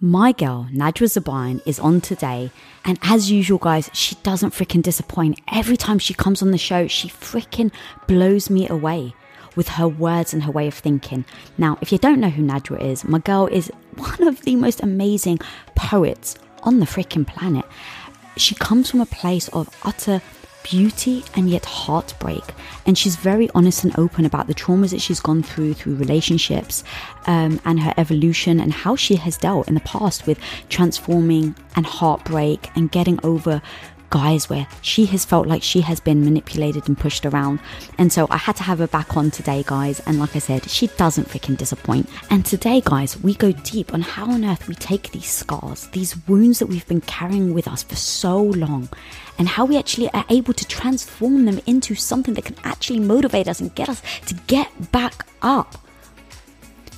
My girl, Najwa Zebian, is on today. And as usual, guys, she doesn't freaking disappoint. Every time she comes on the show, she freaking blows me away with her words and her way of thinking. Now, if you don't know who Najwa is, my girl is one of the most amazing poets on the freaking planet. She comes from a place of utter beauty and yet heartbreak. And she's very honest and open about the traumas that she's gone through, through relationships, um, and her evolution, and how she has dealt in the past with transforming and heartbreak and getting over guys where she has felt like she has been manipulated and pushed around. And so I had to have her back on today, guys. And like I said, she doesn't freaking disappoint. And today, guys, we go deep on how on earth we take these scars, these wounds that we've been carrying with us for so long, and how we actually are able to transform them into something that can actually motivate us and get us to get back up.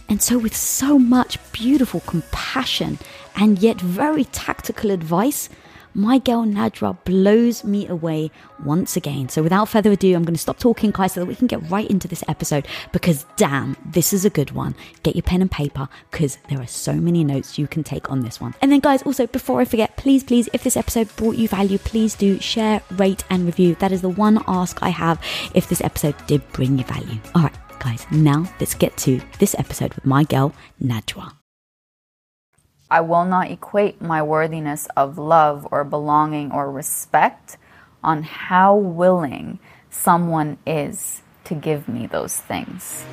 And so, with so much beautiful compassion and yet very tactical advice, my girl Najwa blows me away once again. So without further ado, I'm going to stop talking, guys, so that we can get right into this episode because damn, this is a good one. Get your pen and paper because there are so many notes you can take on this one. And then, guys, also before I forget, please, please, if this episode brought you value, please do share, rate, and review. That is the one ask I have if this episode did bring you value. All right, guys, now let's get to this episode with my girl Najwa. I will not equate my worthiness of love or belonging or respect on how willing someone is to give me those things.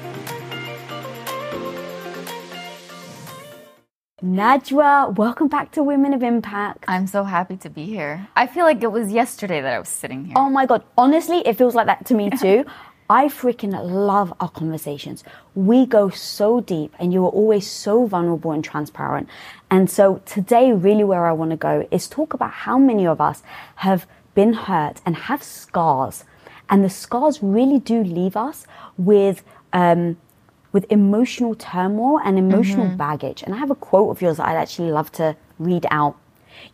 Najwa, welcome back to Women of Impact. I'm so happy to be here. I feel like it was yesterday that I was sitting here. Oh my god, honestly, it feels like that to me too. I freaking love our conversations. We go so deep and you are always so vulnerable and transparent. And so today, really where I want to go is talk about how many of us have been hurt and have scars. And the scars really do leave us with, um, with emotional turmoil and emotional Mm-hmm. baggage. And I have a quote of yours that I'd actually love to read out.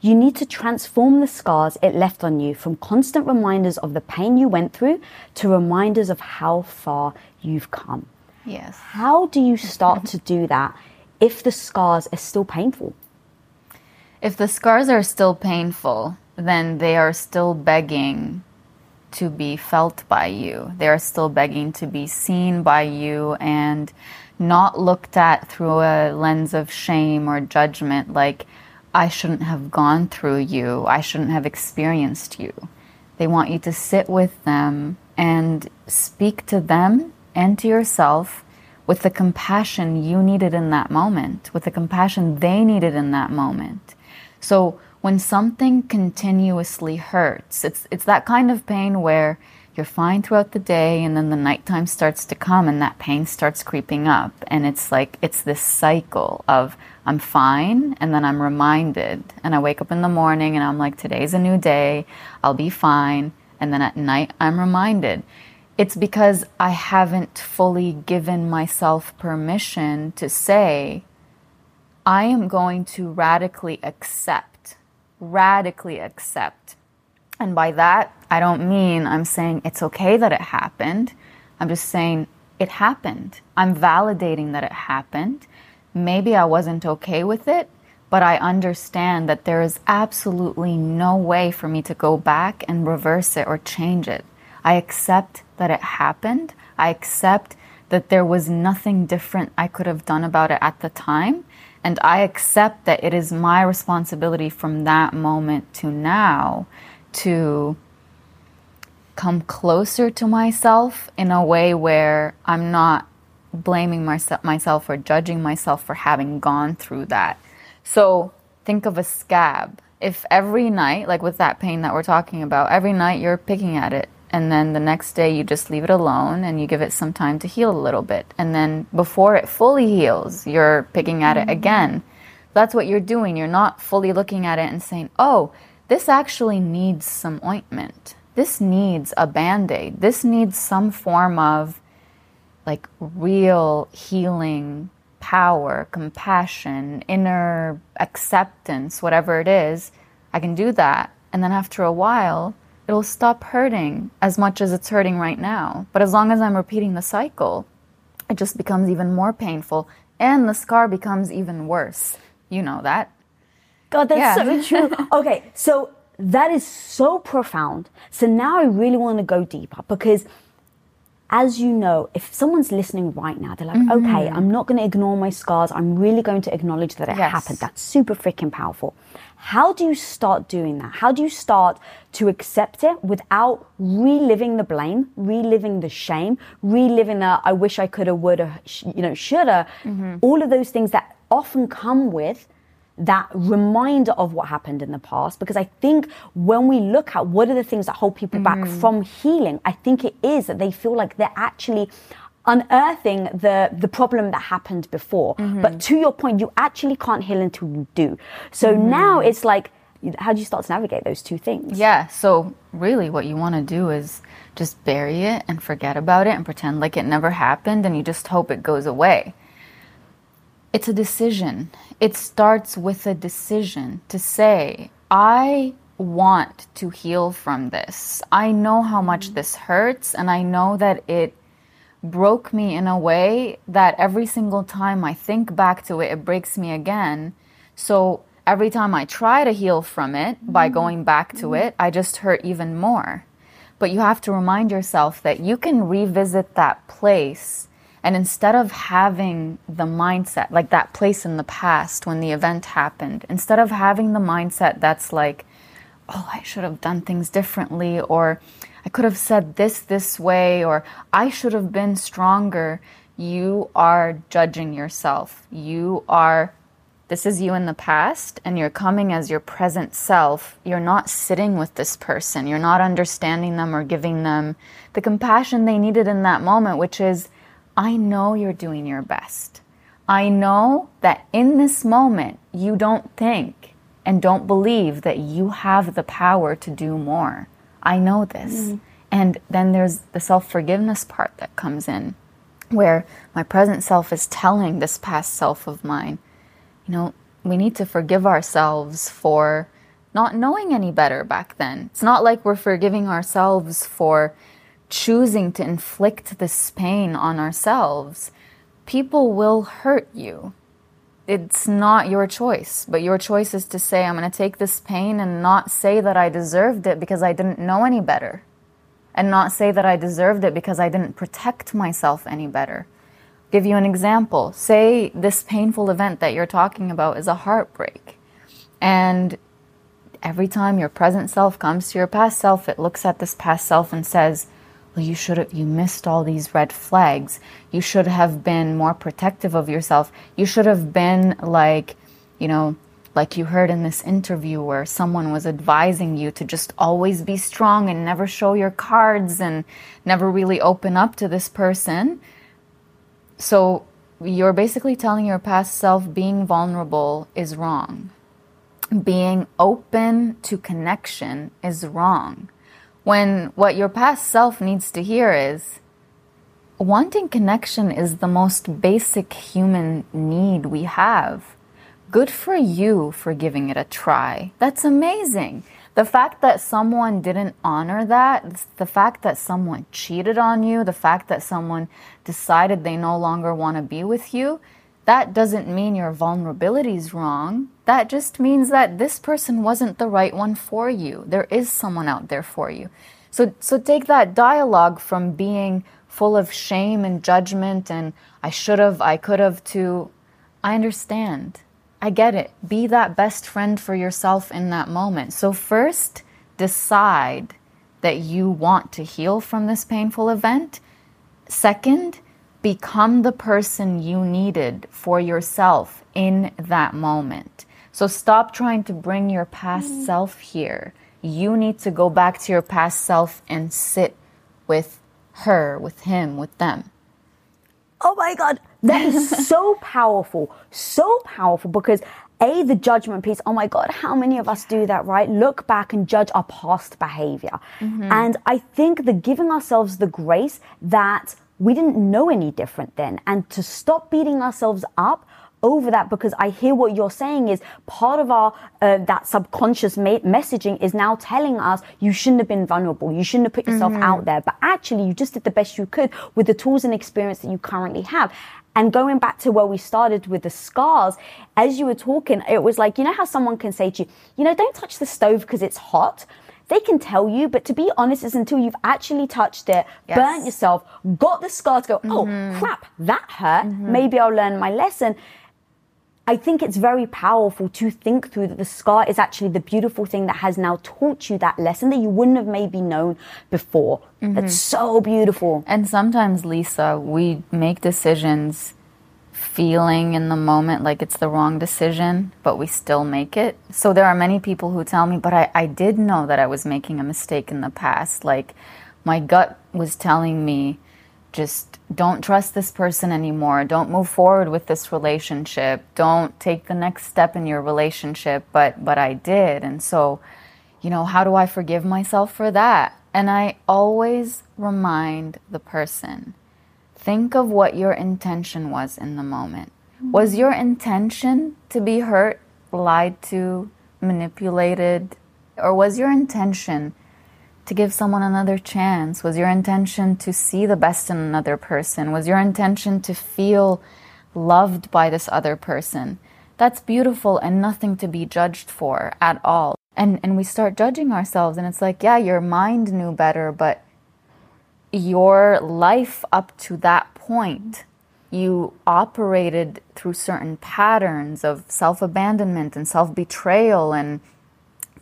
You need to transform the scars it left on you from constant reminders of the pain you went through to reminders of how far you've come. Yes. How do you start to do that if the scars are still painful? If the scars are still painful, then they are still begging to be felt by you. They are still begging to be seen by you and not looked at through a lens of shame or judgment like, I shouldn't have gone through you, I shouldn't have experienced you. They want you to sit with them and speak to them and to yourself with the compassion you needed in that moment, with the compassion they needed in that moment. So when something continuously hurts, it's it's that kind of pain where you're fine throughout the day and then the nighttime starts to come and that pain starts creeping up and it's like it's this cycle of I'm fine and then I'm reminded and I wake up in the morning and I'm like today's a new day, I'll be fine and then at night I'm reminded. It's because I haven't fully given myself permission to say I am going to radically accept, radically accept. And by that, I don't mean I'm saying it's okay that it happened. I'm just saying it happened. I'm validating that it happened. Maybe I wasn't okay with it, but I understand that there is absolutely no way for me to go back and reverse it or change it. I accept that it happened. I accept that there was nothing different I could have done about it at the time. And I accept that it is my responsibility from that moment to now to come closer to myself in a way where I'm not blaming myself, myself or judging myself for having gone through that. So think of a scab. If every night, like with that pain that we're talking about, every night you're picking at it, and then the next day you just leave it alone and you give it some time to heal a little bit. And then before it fully heals, you're picking at it mm-hmm. again. That's what you're doing. You're not fully looking at it and saying, oh, this actually needs some ointment. This needs a band aid. This needs some form of like real healing power, compassion, inner acceptance, whatever it is. I can do that. And then after a while, it'll stop hurting as much as it's hurting right now. But as long as I'm repeating the cycle, it just becomes even more painful and the scar becomes even worse. You know that. God, that's Yeah. so true. Okay, so that is so profound. So now I really want to go deeper because, as you know, if someone's listening right now, they're like, Mm-hmm. okay, I'm not going to ignore my scars. I'm really going to acknowledge that it Yes. happened. That's super freaking powerful. How do you start doing that? How do you start to accept it without reliving the blame, reliving the shame, reliving the I wish I coulda, woulda, sh- you know, shoulda, Mm-hmm. all of those things that often come with that reminder of what happened in the past because I think when we look at what are the things that hold people back mm. from healing, I think it is that they feel like they're actually unearthing the the problem that happened before. Mm-hmm. But to your point, you actually can't heal until you do. So mm-hmm. now it's like how do you start to navigate those two things? Yeah, so really what you want to do is just bury it and forget about it and pretend like it never happened and you just hope it goes away. It's a decision. It starts with a decision to say, I want to heal from this. I know how much mm-hmm. this hurts and I know that it broke me in a way that every single time I think back to it, it breaks me again. So every time I try to heal from it by mm-hmm. going back to mm-hmm. it, I just hurt even more. But you have to remind yourself that you can revisit that place. And instead of having the mindset, like that place in the past when the event happened, instead of having the mindset that's like, oh, I should have done things differently, or I could have said this this way, or I should have been stronger, you are judging yourself. You are, this is you in the past, and you're coming as your present self. You're not sitting with this person, you're not understanding them or giving them the compassion they needed in that moment, which is, I know you're doing your best. I know that in this moment, you don't think and don't believe that you have the power to do more. I know this. Mm-hmm. And then there's the self forgiveness part that comes in, where my present self is telling this past self of mine, you know, we need to forgive ourselves for not knowing any better back then. It's not like we're forgiving ourselves for choosing to inflict this pain on ourselves. People will hurt you it's not your choice, but your choice is to say, I'm going to take this pain and not say that I deserved it because I didn't know any better, and not say that I deserved it because I didn't protect myself any better. Give you an example. Say this painful event that you're talking about is a heartbreak, and every time your present self comes to your past self, it looks at this past self and says, well, you should have, you missed all these red flags. You should have been more protective of yourself. You should have been like, you know, like you heard in this interview where someone was advising you to just always be strong and never show your cards and never really open up to this person. So you're basically telling your past self being vulnerable is wrong. Being open to connection is wrong when what your past self needs to hear is wanting connection is the most basic human need we have. Good for you for giving it a try. That's amazing. The fact that someone didn't honor that, the fact that someone cheated on you, the fact that someone decided they no longer want to be with you, that doesn't mean your vulnerability is wrong. That just means that this person wasn't the right one for you. There is someone out there for you. So, so take that dialogue from being full of shame and judgment and I should have, I could have, to I understand. I get it. Be that best friend for yourself in that moment. So, first, decide that you want to heal from this painful event. Second, become the person you needed for yourself in that moment. So stop trying to bring your past mm. self here. You need to go back to your past self and sit with her, with him, with them. Oh my God, that is so powerful, so powerful because a the judgment piece. Oh my God, how many of us do that, right? Look back and judge our past behavior, mm-hmm. and I think the giving ourselves the grace that we didn't know any different then, and to stop beating ourselves up over that because I hear what you're saying is part of our uh, that subconscious ma- messaging is now telling us you shouldn't have been vulnerable, you shouldn't have put yourself out there, but actually you just did the best you could with the tools and experience that you currently have. And going back to where we started with the scars, as you were talking, it was like, you know how someone can say to you, you know, don't touch the stove because it's hot? They can tell you, but to be honest, it's until you've actually touched it, yes. burnt yourself, got the scar to go, oh mm-hmm. crap, that hurt. Mm-hmm. Maybe I'll learn my lesson. I think it's very powerful to think through that the scar is actually the beautiful thing that has now taught you that lesson that you wouldn't have maybe known before. Mm-hmm. That's so beautiful. And sometimes, Lisa, we make decisions feeling in the moment like it's the wrong decision, but we still make it. So there are many people who tell me, but I, I did know that I was making a mistake in the past. Like my gut was telling me, just don't trust this person anymore. Don't move forward with this relationship. Don't take the next step in your relationship. But but I did. And so, you know, how do I forgive myself for that? And I always remind the person, think of what your intention was in the moment. Was your intention to be hurt, lied to, manipulated, or was your intention to give someone another chance? Was your intention to see the best in another person? Was your intention to feel loved by this other person? That's beautiful and nothing to be judged for at all. And and we start judging ourselves and it's like, yeah, your mind knew better, but your life up to that point you operated through certain patterns of self abandonment and self betrayal and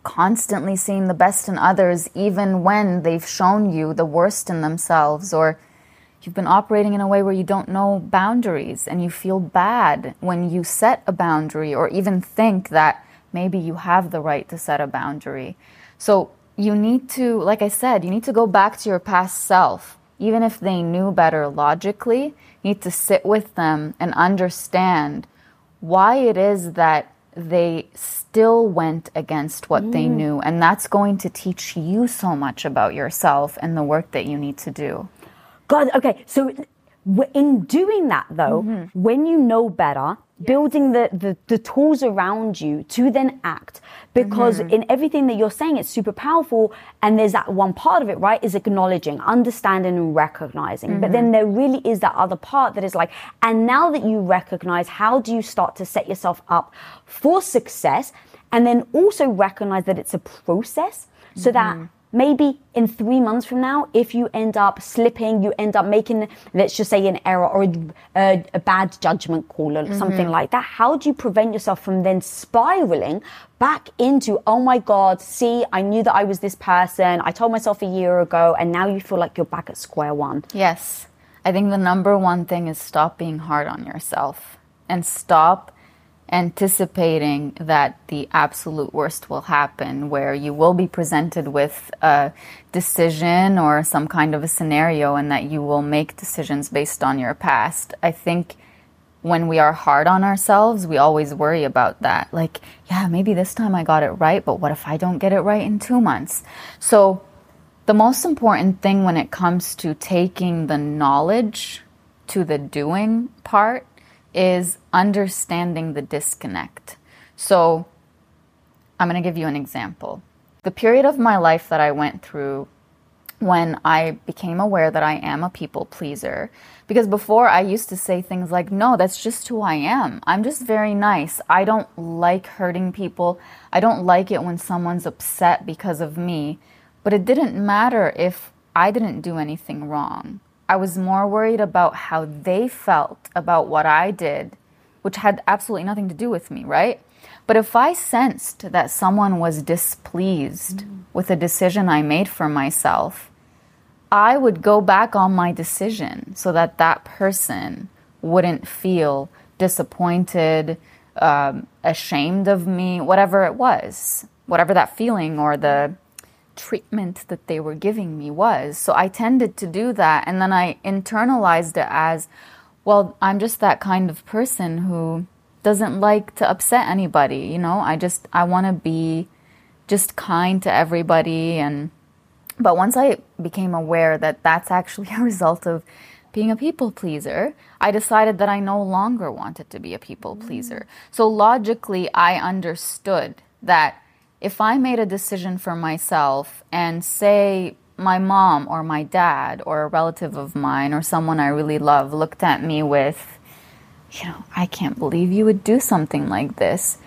constantly seeing the best in others, even when they've shown you the worst in themselves, or you've been operating in a way where you don't know boundaries and you feel bad when you set a boundary or even think that maybe you have the right to set a boundary. So you need to, like I said, you need to go back to your past self. Even if they knew better logically, you need to sit with them and understand why it is that they still went against what mm. they knew. And that's going to teach you so much about yourself and the work that you need to do. God, okay. So, in doing that, though, mm-hmm. when you know better, building the, the, the, tools around you to then act because mm-hmm. in everything that you're saying it's super powerful and there's that one part of it right is acknowledging understanding and recognizing mm-hmm. but then mm-hmm. there really is that other part that is like and now that you recognize how do you start to set yourself up for success and then also recognize that it's a process so mm-hmm. that maybe in three months from now, if you end up slipping, you end up making, let's just say, an error or a, a, a bad judgment call or mm-hmm. something like that, how do you prevent yourself from then spiraling back into, oh my God, see, I knew that I was this person. I told myself a year ago, and now you feel like you're back at square one? Yes. I think the number one thing is stop being hard on yourself and stop anticipating that the absolute worst will happen, where you will be presented with a decision or some kind of a scenario, and that you will make decisions based on your past. I think when we are hard on ourselves, we always worry about that. Like, yeah, maybe this time I got it right, but what if I don't get it right in two months? So, the most important thing when it comes to taking the knowledge to the doing part is understanding the disconnect. So, I'm going to give you an example. The period of my life that I went through when I became aware that I am a people pleaser. Because before I used to say things like, no, that's just who I am. I'm just very nice. I don't like hurting people. I don't like it when someone's upset because of me. But it didn't matter if I didn't do anything wrong. I was more worried about how they felt about what I did, which had absolutely nothing to do with me, right? But if I sensed that someone was displeased mm. with a decision I made for myself, I would go back on my decision so that that person wouldn't feel disappointed, um, ashamed of me, whatever it was, whatever that feeling or the treatment that they were giving me was. So I tended to do that. And then I internalized it as, well, I'm just that kind of person who doesn't like to upset anybody. You know, I just, I want to be just kind to everybody. And, but once I became aware that that's actually a result of being a people pleaser, I decided that I no longer wanted to be a people pleaser. Mm. So logically, I understood that if I made a decision for myself and say my mom or my dad or a relative of mine or someone I really love looked at me with you know, I can't believe you would do something like this.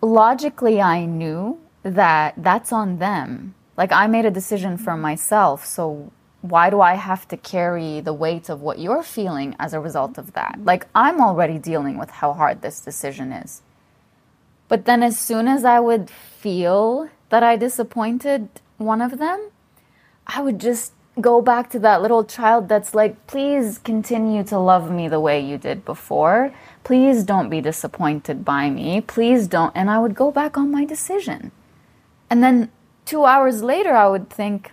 Logically, I knew that that's on them. Like, I made a decision for myself, so why do I have to carry the weight of what you're feeling as a result of that? Like, I'm already dealing with how hard this decision is. But then, as soon as I would feel that I disappointed one of them, I would just go back to that little child that's like, please continue to love me the way you did before. Please don't be disappointed by me. Please don't. And I would go back on my decision. And then two hours later, I would think,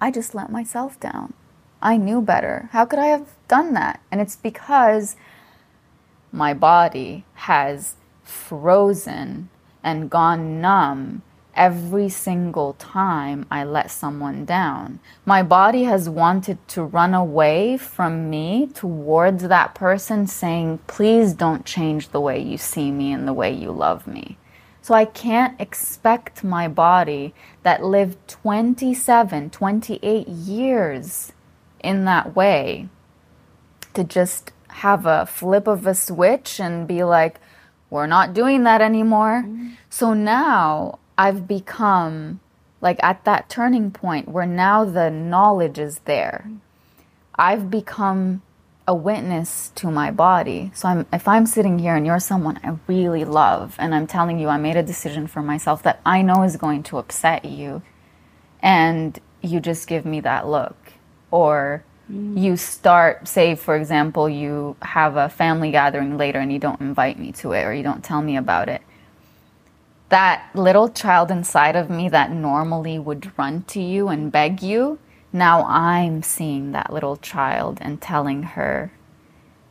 I just let myself down. I knew better. How could I have done that? And it's because my body has frozen and gone numb every single time I let someone down. My body has wanted to run away from me towards that person, saying, Please don't change the way you see me and the way you love me. So I can't expect my body that lived 27, 28 years in that way to just have a flip of a switch and be like, we're not doing that anymore. Mm-hmm. So now I've become like at that turning point where now the knowledge is there. I've become a witness to my body. So I'm, if I'm sitting here and you're someone I really love and I'm telling you I made a decision for myself that I know is going to upset you and you just give me that look or mm. you start say for example you have a family gathering later and you don't invite me to it or you don't tell me about it that little child inside of me that normally would run to you and beg you, now I'm seeing that little child and telling her,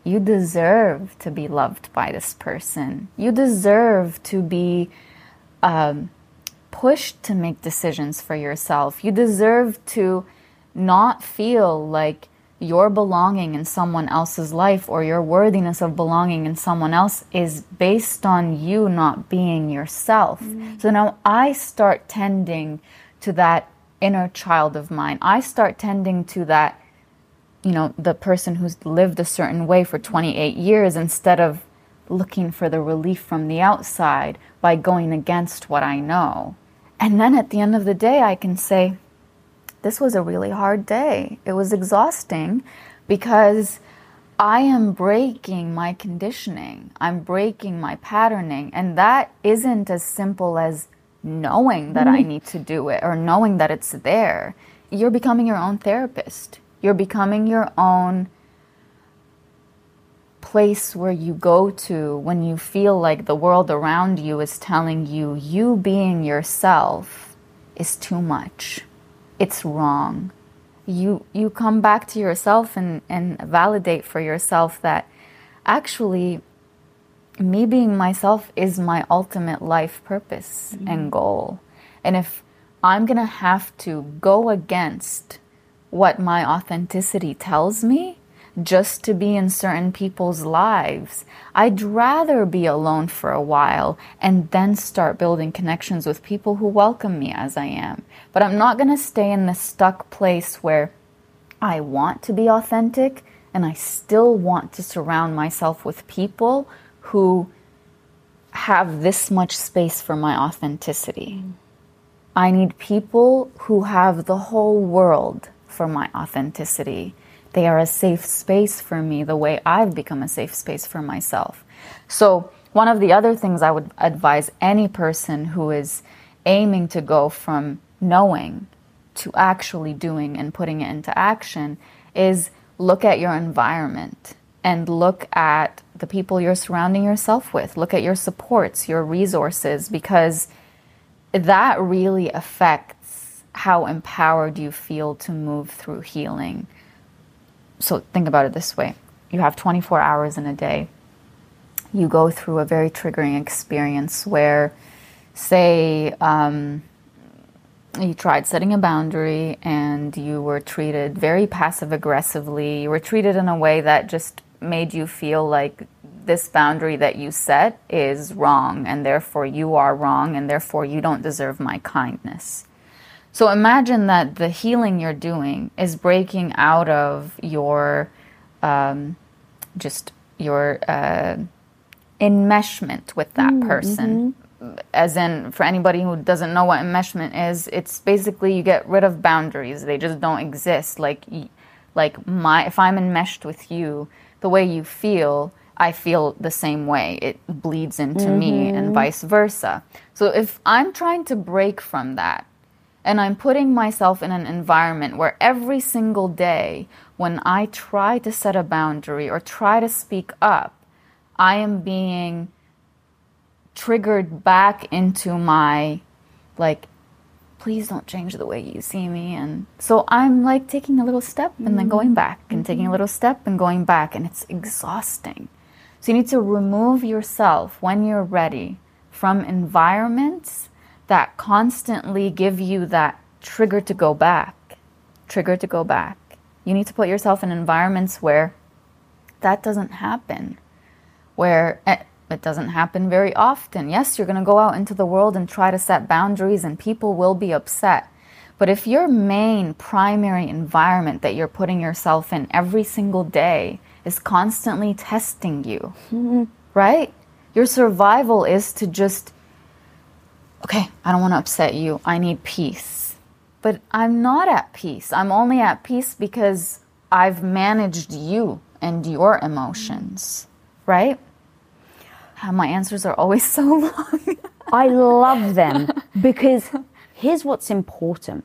You deserve to be loved by this person. You deserve to be um, pushed to make decisions for yourself. You deserve to not feel like your belonging in someone else's life or your worthiness of belonging in someone else is based on you not being yourself. Mm-hmm. So now I start tending to that inner child of mine. I start tending to that, you know, the person who's lived a certain way for 28 years instead of looking for the relief from the outside by going against what I know. And then at the end of the day, I can say, this was a really hard day. It was exhausting because I am breaking my conditioning. I'm breaking my patterning. And that isn't as simple as knowing that I mm-hmm. need to do it or knowing that it's there. You're becoming your own therapist. You're becoming your own place where you go to when you feel like the world around you is telling you you being yourself is too much it's wrong. You you come back to yourself and, and validate for yourself that actually me being myself is my ultimate life purpose mm-hmm. and goal. And if I'm going to have to go against what my authenticity tells me, just to be in certain people's lives. I'd rather be alone for a while and then start building connections with people who welcome me as I am. But I'm not going to stay in this stuck place where I want to be authentic and I still want to surround myself with people who have this much space for my authenticity. Mm. I need people who have the whole world for my authenticity they are a safe space for me the way I've become a safe space for myself. So, one of the other things I would advise any person who is aiming to go from knowing to actually doing and putting it into action is look at your environment and look at the people you're surrounding yourself with. Look at your supports, your resources, because that really affects how empowered you feel to move through healing so think about it this way you have 24 hours in a day. You go through a very triggering experience where, say, um, you tried setting a boundary and you were treated very passive aggressively. You were treated in a way that just made you feel like this boundary that you set is wrong and therefore you are wrong and therefore you don't deserve my kindness. So imagine that the healing you're doing is breaking out of your um, just your uh, enmeshment with that Mm, person. mm-hmm. As in, for anybody who doesn't know what enmeshment is, it's basically you get rid of boundaries; they just don't exist. Like, like my if I'm enmeshed with you, the way you feel, I feel the same way. It bleeds into me, and vice versa. So if I'm trying to break from that, and I'm putting myself in an environment where every single day, when I try to set a boundary or try to speak up, I am being triggered back into my, like, please don't change the way you see me. And so I'm like taking a little step and then going mm-hmm. back and taking a mm-hmm. little step and going back, and it's exhausting. So you need to remove yourself when you're ready from environments that constantly give you that trigger to go back, trigger to go back. You need to put yourself in environments where that doesn't happen, where eh, it doesn't happen very often. Yes, you're going to go out into the world and try to set boundaries, and people will be upset. But if your main primary environment that you're putting yourself in every single day is constantly testing you, right? Your survival is to just, okay, I don't want to upset you. I need peace. But I'm not at peace. I'm only at peace because I've managed you and your emotions, right? Ah, My answers are always so long. I love them because here's what's important.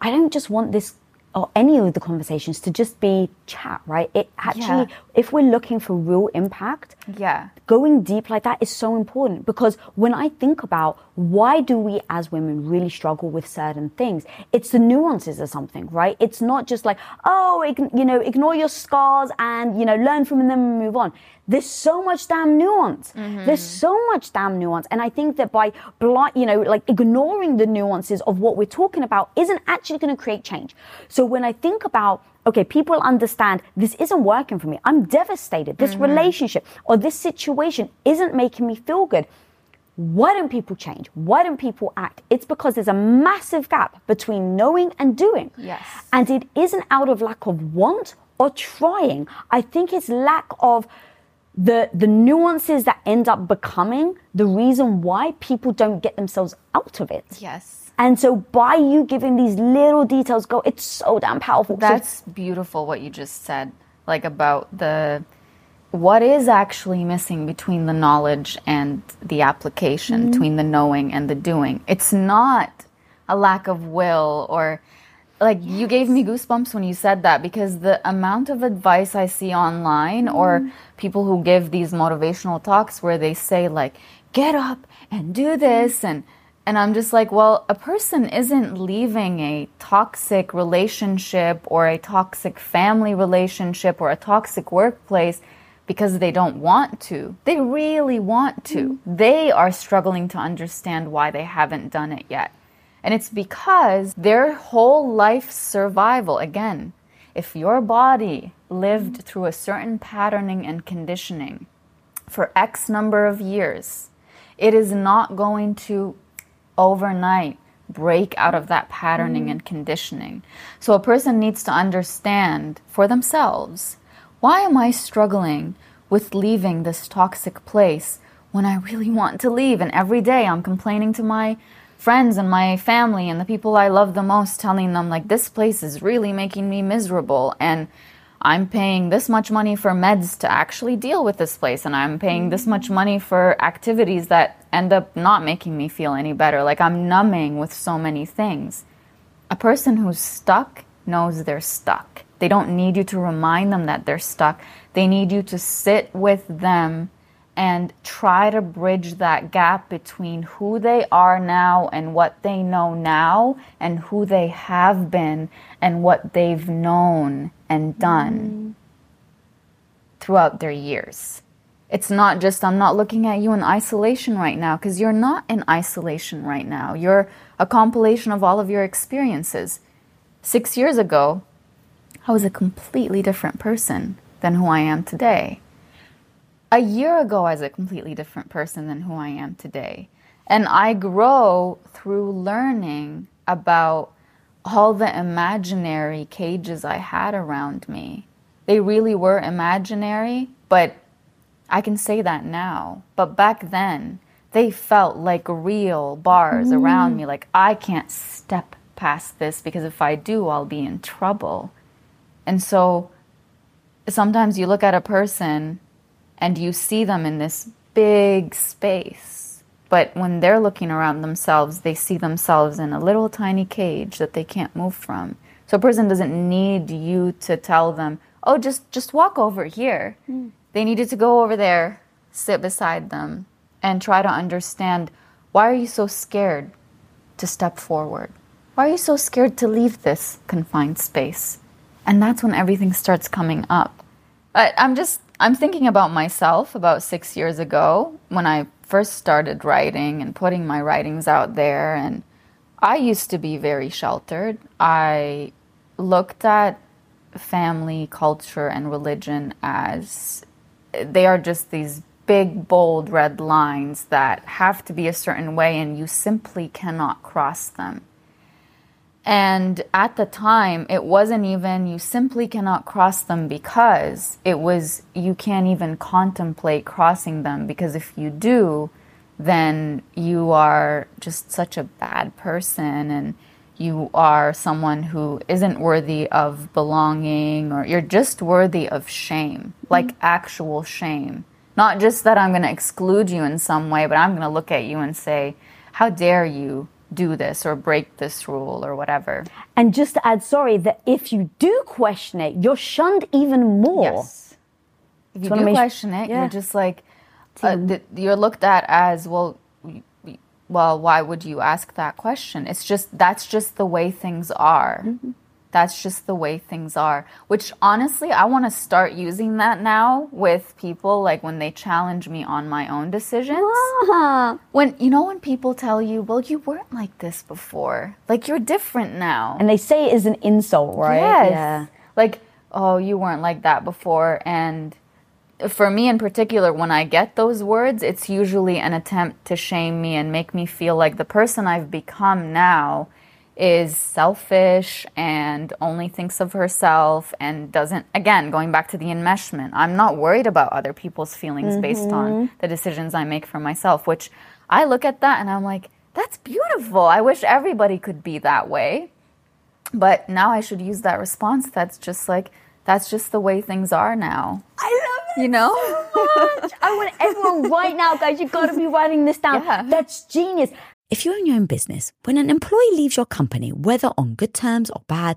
I don't just want this or any of the conversations to just be chat, right? It actually, Yeah. if we're looking for real impact, yeah. going deep like that is so important because when I think about why do we as women really struggle with certain things, it's the nuances of something, right? It's not just like, oh, ign- you know, ignore your scars and, you know, learn from them and move on. There's so much damn nuance. Mm-hmm. There's so much damn nuance. And I think that by, you know, like ignoring the nuances of what we're talking about isn't actually going to create change. So when I think about okay, people understand this isn't working for me. I'm devastated. This mm-hmm. relationship or this situation isn't making me feel good. Why don't people change? Why don't people act? It's because there's a massive gap between knowing and doing. Yes. And it isn't out of lack of want or trying. I think it's lack of the the nuances that end up becoming the reason why people don't get themselves out of it. Yes. And so by you giving these little details go, it's so damn powerful. So That's beautiful what you just said, like about the what is actually missing between the knowledge and the application, mm-hmm. between the knowing and the doing. It's not a lack of will or like you gave me goosebumps when you said that because the amount of advice I see online or mm-hmm. people who give these motivational talks where they say like get up and do mm-hmm. this and and I'm just like, well, a person isn't leaving a toxic relationship or a toxic family relationship or a toxic workplace because they don't want to. They really want to. Mm-hmm. They are struggling to understand why they haven't done it yet. And it's because their whole life survival, again, if your body lived through a certain patterning and conditioning for X number of years, it is not going to overnight break out of that patterning and conditioning. So a person needs to understand for themselves why am I struggling with leaving this toxic place when I really want to leave? And every day I'm complaining to my friends and my family and the people I love the most, telling them, like, this place is really making me miserable. And I'm paying this much money for meds to actually deal with this place, and I'm paying this much money for activities that end up not making me feel any better. Like I'm numbing with so many things. A person who's stuck knows they're stuck. They don't need you to remind them that they're stuck. They need you to sit with them and try to bridge that gap between who they are now and what they know now and who they have been and what they've known and done mm-hmm. throughout their years. It's not just, I'm not looking at you in isolation right now, because you're not in isolation right now. You're a compilation of all of your experiences. Six years ago, I was a completely different person than who I am today. A year ago, I was a completely different person than who I am today. And I grow through learning about all the imaginary cages I had around me they really were imaginary, but I can say that now. But back then, they felt like real bars mm. around me. Like, I can't step past this because if I do, I'll be in trouble. And so sometimes you look at a person and you see them in this big space. But when they're looking around themselves, they see themselves in a little tiny cage that they can't move from. So a person doesn't need you to tell them, "Oh, just just walk over here." Mm. They needed to go over there, sit beside them, and try to understand why are you so scared to step forward? Why are you so scared to leave this confined space? And that's when everything starts coming up. But I'm just I'm thinking about myself about 6 years ago when I first started writing and putting my writings out there and I used to be very sheltered. I looked at family, culture, and religion as they are just these big, bold red lines that have to be a certain way, and you simply cannot cross them. And at the time, it wasn't even, you simply cannot cross them because it was, you can't even contemplate crossing them because if you do, then you are just such a bad person and you are someone who isn't worthy of belonging or you're just worthy of shame, mm-hmm. like actual shame. Not just that I'm going to exclude you in some way, but I'm going to look at you and say, How dare you do this or break this rule or whatever. And just to add, sorry, that if you do question it, you're shunned even more. Yes. If you do question it, yeah. you're just like, uh, you're looked at as, well, well, why would you ask that question? It's just that's just the way things are. Mm-hmm. That's just the way things are. Which honestly, I want to start using that now with people like when they challenge me on my own decisions. Uh-huh. When you know when people tell you, "Well, you weren't like this before. Like you're different now." And they say it is an insult, right? Yes. Yeah. Like, "Oh, you weren't like that before." And for me in particular, when I get those words, it's usually an attempt to shame me and make me feel like the person I've become now is selfish and only thinks of herself and doesn't, again, going back to the enmeshment, I'm not worried about other people's feelings mm-hmm. based on mm-hmm. the decisions I make for myself, which I look at that and I'm like, that's beautiful. I wish everybody could be that way. But now I should use that response that's just like, that's just the way things are now. I love it you know? So I want everyone right now, guys, you've got to be writing this down. Yeah. That's genius. If you own your own business, when an employee leaves your company, whether on good terms or bad,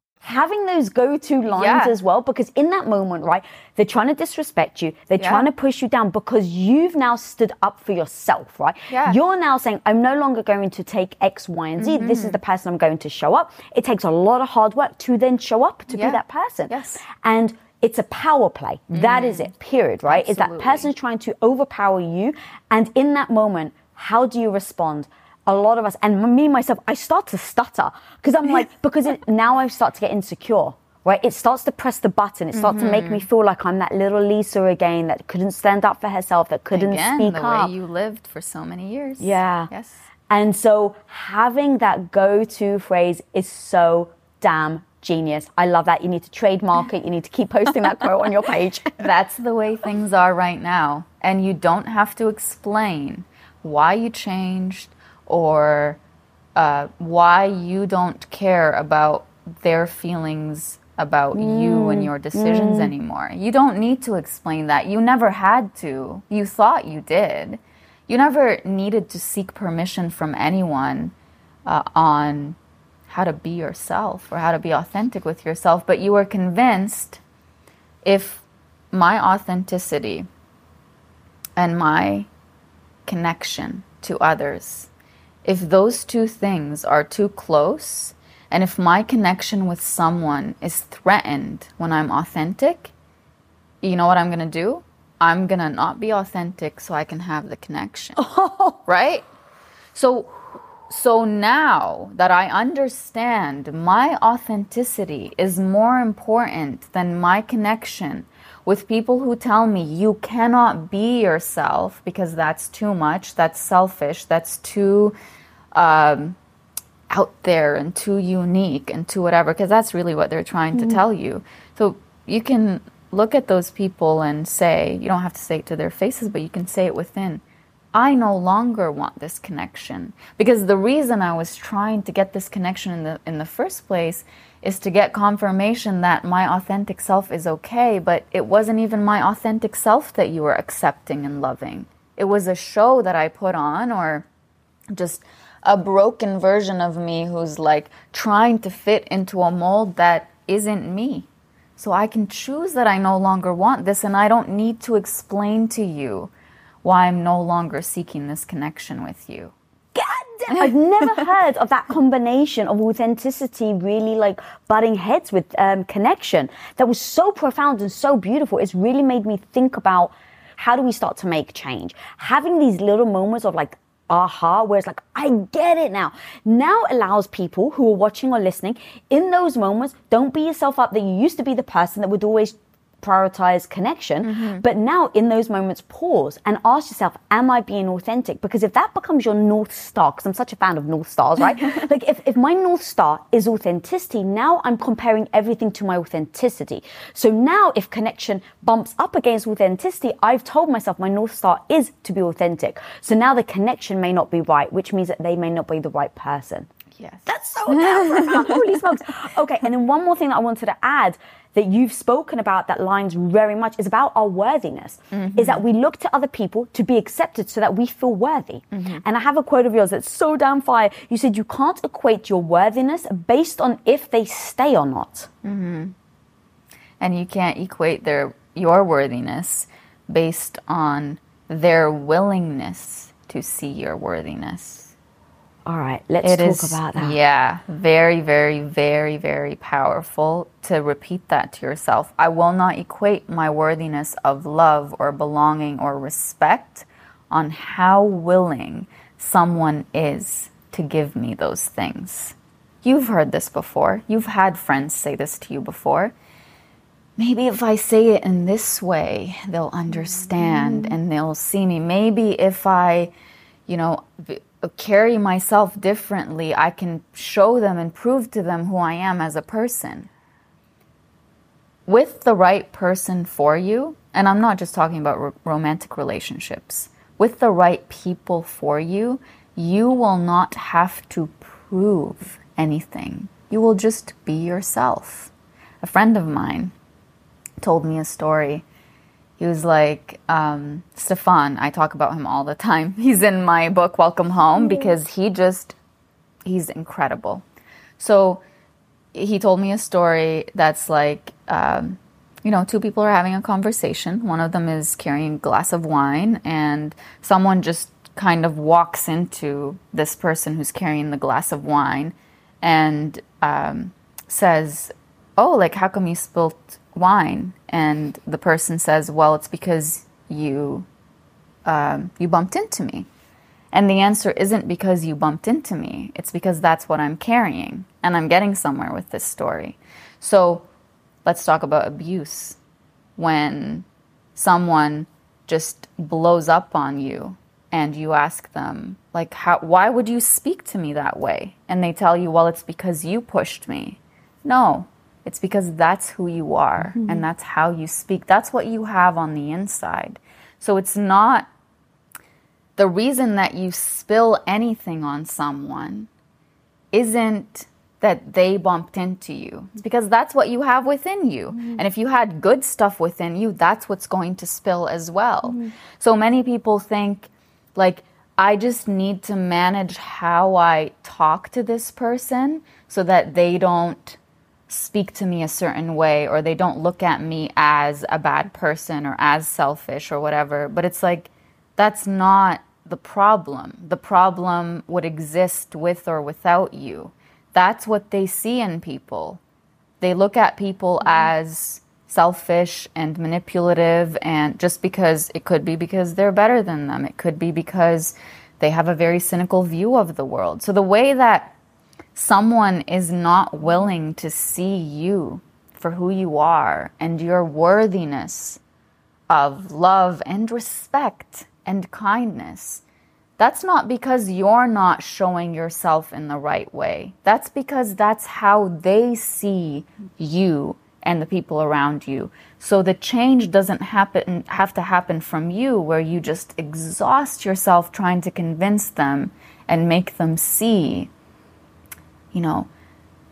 Having those go to lines Yeah. as well, because in that moment, right, they're trying to disrespect you, they're Yeah. trying to push you down because you've now stood up for yourself, right? Yeah. You're now saying, I'm no longer going to take X, Y, and Z. This Mm-hmm. is the person I'm going to show up. It takes a lot of hard work to then show up to Yeah. be that person. Yes. And it's a power play. That is it, period, right? Is that person trying to overpower you. And in that moment, how do you respond? A lot of us, and me myself, I start to stutter because I'm like, because it, now I start to get insecure. Right, it starts to press the button. It starts to make Mm-hmm. me feel like I'm that little Lisa again that couldn't stand up for herself, that couldn't Again, speak the up. way you lived for so many years. Yeah. Yes. And so having that go to phrase is so damn genius. I love that. You need to trademark it. You need to keep posting that quote on your page. That's the way things are right now. And you don't have to explain why you changed or uh, why you don't care about their feelings about you and your decisions anymore. You don't need to explain that. You never had to. You thought you did. You never needed to seek permission from anyone uh, on how to be yourself or how to be authentic with yourself, but you were convinced if my authenticity and my connection to others, if those two things are too close, and if my connection with someone is threatened when I'm authentic, you know what I'm to do? I'm to not be authentic so I can have the connection. Oh. right? So so now that I understand my authenticity is more important than my connection with people who tell me you cannot be yourself because that's too much, that's selfish, that's too um, out there and too unique and too whatever, because that's really what they're trying to tell you. So you can look at those people and say, you don't have to say it to their faces, but you can say it within. I no longer want this connection because the reason I was trying to get this connection in the in the first place is to get confirmation that my authentic self is okay, but it wasn't even my authentic self that you were accepting and loving. It was a show that I put on or just a broken version of me who's like trying to fit into a mold that isn't me. So I can choose that I no longer want this and I don't need to explain to you why I'm no longer seeking this connection with you. I've never heard of that combination of authenticity really like butting heads with um, connection. That was so profound and so beautiful. It's really made me think about how do we start to make change? Having these little moments of like, aha, where it's like, I get it now. Now allows people who are watching or listening in those moments, don't beat yourself up that you used to be the person that would always prioritize connection. Mm-hmm. But now, in those moments, pause and ask yourself, Am I being authentic? Because if that becomes your North Star, because I'm such a fan of North Stars, right? like, if, if my North Star is authenticity, now I'm comparing everything to my authenticity. So now, if connection bumps up against authenticity, I've told myself my North Star is to be authentic. So now the connection may not be right, which means that they may not be the right person. Yes. That's so profound. Holy smokes. Okay, and then one more thing that I wanted to add that you've spoken about that lines very much is about our worthiness. Is that mm-hmm. we look to other people to be accepted so that we feel worthy. Mm-hmm. And I have a quote of yours that's so damn fire. You said you can't equate your worthiness based on if they stay or not. Mm-hmm. and you can't equate their your worthiness based on their willingness to see your worthiness. All right, let's It talk is, about that. Yeah, very, very, very, very powerful to repeat that to yourself. I will not equate my worthiness of love or belonging or respect on how willing someone is to give me those things. You've heard this before. You've had friends say this to you before. Maybe if I say it in this way, they'll understand and they'll see me. Maybe if I, you know, carry myself differently, I can show them and prove to them who I am as a person. With the right person for you, and I'm not just talking about ro- romantic relationships, with the right people for you, you will not have to prove anything. You will just be yourself. A friend of mine, told me a story. He was like, um, Stefan, I talk about him all the time. He's in my book, Welcome Home, because he just, he's incredible. So he told me a story that's like, um, you know, two people are having a conversation. One of them is carrying a glass of wine, and someone just kind of walks into this person who's carrying the glass of wine and um, says, Oh, like, how come you spilt wine? And the person says, Well, it's because you um, you bumped into me. And the answer isn't because you bumped into me, it's because that's what I'm carrying. And I'm getting somewhere with this story. So let's talk about abuse. When someone just blows up on you and you ask them, like, how, why would you speak to me that way? And they tell you, well, it's because you pushed me. No, it's because that's who you are and mm-hmm. that's how you speak. That's what you have on the inside. So it's not the reason that you spill anything on someone isn't that they bumped into you. It's because that's what you have within you. Mm-hmm. And if you had good stuff within you, that's what's going to spill as well. Mm-hmm. So many people think, like, I just need to manage how I talk to this person so that they don't speak to me a certain way or they don't look at me as a bad person or as selfish or whatever. But it's like, that's not the problem. The problem would exist with or without you. That's what they see in people. They look at people mm-hmm. as selfish and manipulative, and just because it could be because they're better than them, it could be because they have a very cynical view of the world. So the way that someone is not willing to see you for who you are and your worthiness of love and respect and kindness, that's not because you're not showing yourself in the right way. That's because that's how they see you and the people around you. So the change doesn't happen have to happen from you where you just exhaust yourself trying to convince them and make them see you know,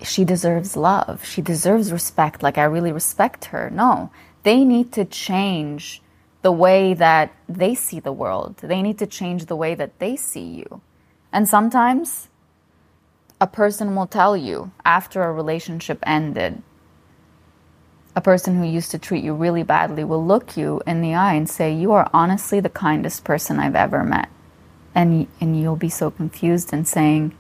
she deserves love. She deserves respect. Like, I really respect her. No, they need to change the way that they see the world. They need to change the way that they see you. And sometimes a person will tell you after a relationship ended, a person who used to treat you really badly will look you in the eye and say, You are honestly the kindest person I've ever met. And, and you'll be so confused and saying,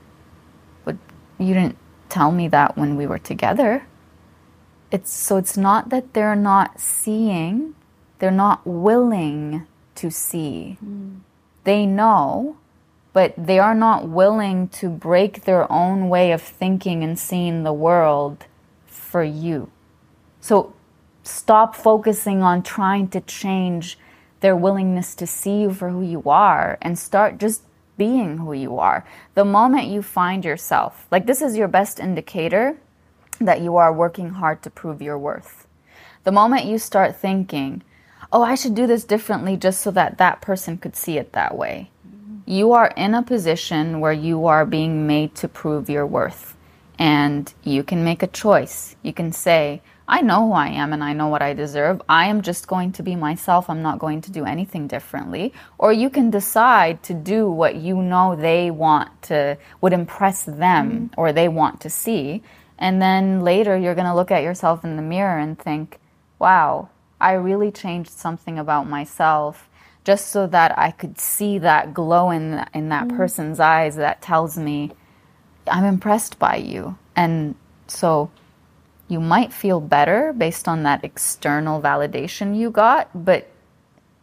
you didn't tell me that when we were together. It's so it's not that they're not seeing, they're not willing to see. Mm. They know, but they are not willing to break their own way of thinking and seeing the world for you. So stop focusing on trying to change their willingness to see you for who you are and start just being who you are. The moment you find yourself, like this is your best indicator that you are working hard to prove your worth. The moment you start thinking, oh, I should do this differently just so that that person could see it that way, you are in a position where you are being made to prove your worth. And you can make a choice. You can say, I know who I am and I know what I deserve. I am just going to be myself. I'm not going to do anything differently. Or you can decide to do what you know they want to, would impress them mm-hmm. or they want to see. And then later you're going to look at yourself in the mirror and think, wow, I really changed something about myself just so that I could see that glow in in that mm-hmm. person's eyes that tells me I'm impressed by you. And so you might feel better based on that external validation you got, but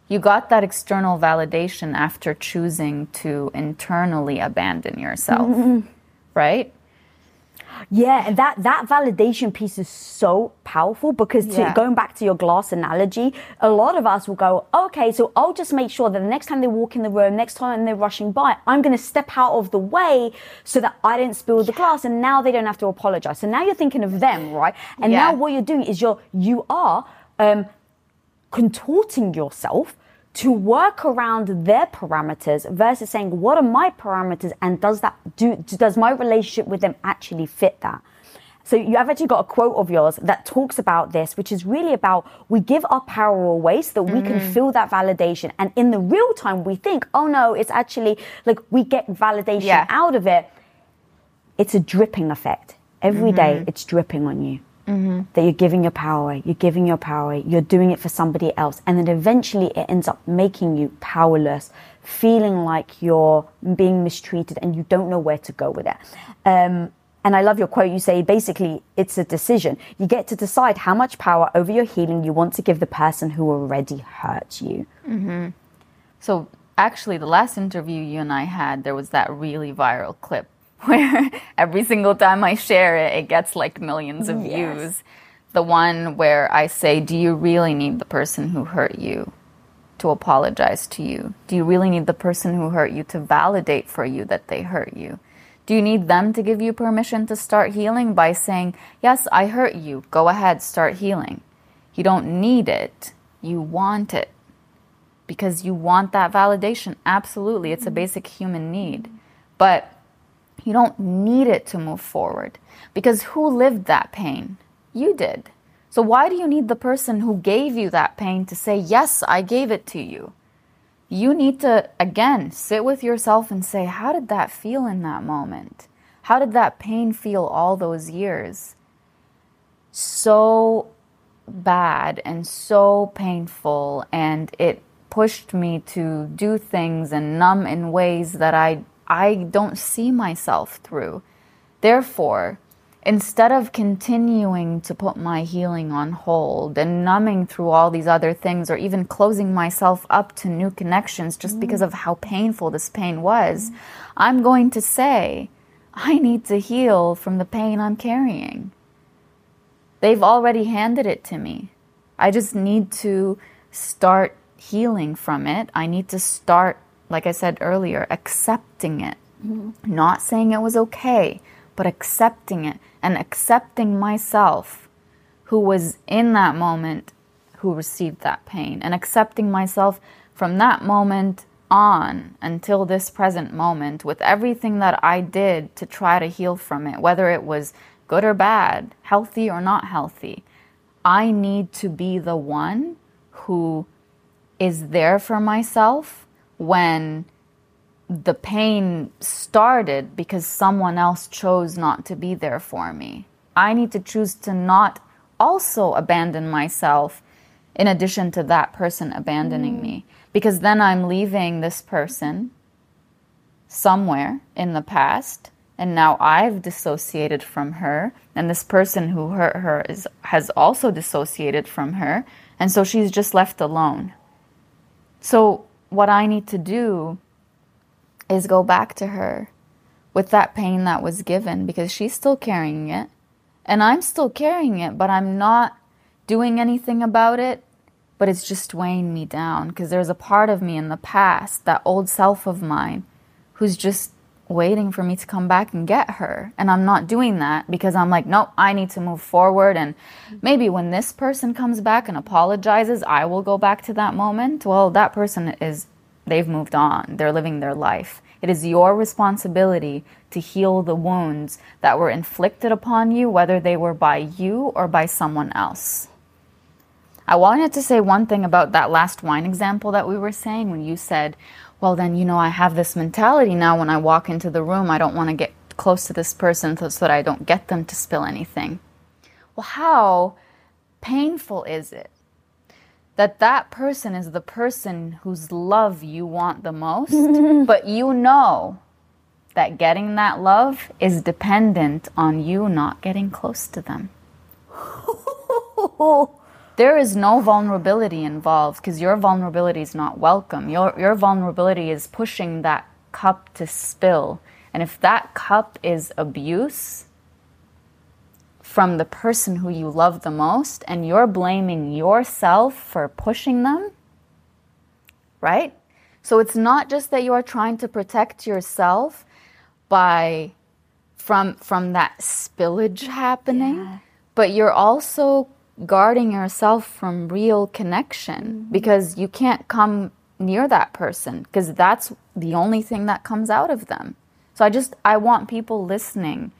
you got that external validation after choosing to internally abandon yourself, mm-hmm. right? Yeah, and that that validation piece is so powerful because to, Yeah. going back to your glass analogy, a lot of us will go, okay, so I'll just make sure that the next time they walk in the room, next time they're rushing by, I'm going to step out of the way so that I don't spill the glass, and now they don't have to apologize. So now you're thinking of them, right? And Yeah. now what you're doing is you're you are um, contorting yourself to work around their parameters versus saying what are my parameters and does that do does my relationship with them actually fit that? So you have actually got a quote of yours that talks about this which is really about we give our power away so that we can mm-hmm. feel that validation. And in the real time we think oh no it's actually like we get validation Yeah. out of it. It's a dripping effect. Every day mm-hmm. it's dripping on you that you're giving your power away, you're giving your power away, you're doing it for somebody else. And then eventually it ends up making you powerless, feeling like you're being mistreated and you don't know where to go with it. Um, and I love your quote. You say basically it's a decision. You get to decide how much power over your healing you want to give the person who already hurt you. So actually, the last interview you and I had, there was that really viral clip where every single time I share it, it gets like millions of Yes. views. The one where I say, Do you really need the person who hurt you to apologize to you? Do you really need the person who hurt you to validate for you that they hurt you? Do you need them to give you permission to start healing by saying, Yes, I hurt you. Go ahead, start healing? You don't need it, you want it because you want that validation. Absolutely, it's a mm-hmm. basic human need. But you don't need it to move forward because who lived that pain? You did. So why do you need the person who gave you that pain to say, Yes, I gave it to you? You need to, again, sit with yourself and say, How did that feel in that moment? How did that pain feel all those years? So bad and so painful and it pushed me to do things and numb in ways that I I don't see myself through. Therefore, instead of continuing to put my healing on hold and numbing through all these other things or even closing myself up to new connections just mm. because of how painful this pain was, I'm going to say, I need to heal from the pain I'm carrying. They've already handed it to me. I just need to start healing from it. I need to start, like I said earlier, accepting it. Mm-hmm. Not saying it was okay, but accepting it and accepting myself who was in that moment who received that pain and accepting myself from that moment on until this present moment with everything that I did to try to heal from it, whether it was good or bad, healthy or not healthy. I need to be the one who is there for myself when the pain started because someone else chose not to be there for me. I need to choose to not also abandon myself in addition to that person abandoning mm. me because then I'm leaving this person somewhere in the past and now I've dissociated from her and this person who hurt her is has also dissociated from her and so she's just left alone. So what I need to do is go back to her with that pain that was given because she's still carrying it and I'm still carrying it, but I'm not doing anything about it. But it's just weighing me down because there's a part of me in the past, that old self of mine, who's just waiting for me to come back and get her. And I'm not doing that because I'm like, nope, I need to move forward. And maybe when this person comes back and apologizes, I will go back to that moment. Well, that person is, they've moved on, they're living their life. It is your responsibility to heal the wounds that were inflicted upon you, whether they were by you or by someone else. I wanted to say one thing about that last wine example that we were saying when you said, well, then, you know, I have this mentality now when I walk into the room, I don't want to get close to this person so that I don't get them to spill anything. Well, how painful is it that that person is the person whose love you want the most, but you know that getting that love is dependent on you not getting close to them. there is no vulnerability involved because your vulnerability is not welcome. Your, your vulnerability is pushing that cup to spill. And if that cup is abuse from the person who you love the most, and you're blaming yourself for pushing them, right? So it's not just that you are trying to protect yourself by from from that spillage happening, yeah. but you're also guarding yourself from real connection mm-hmm. because you can't come near that person because that's the only thing that comes out of them. So I just I want people listening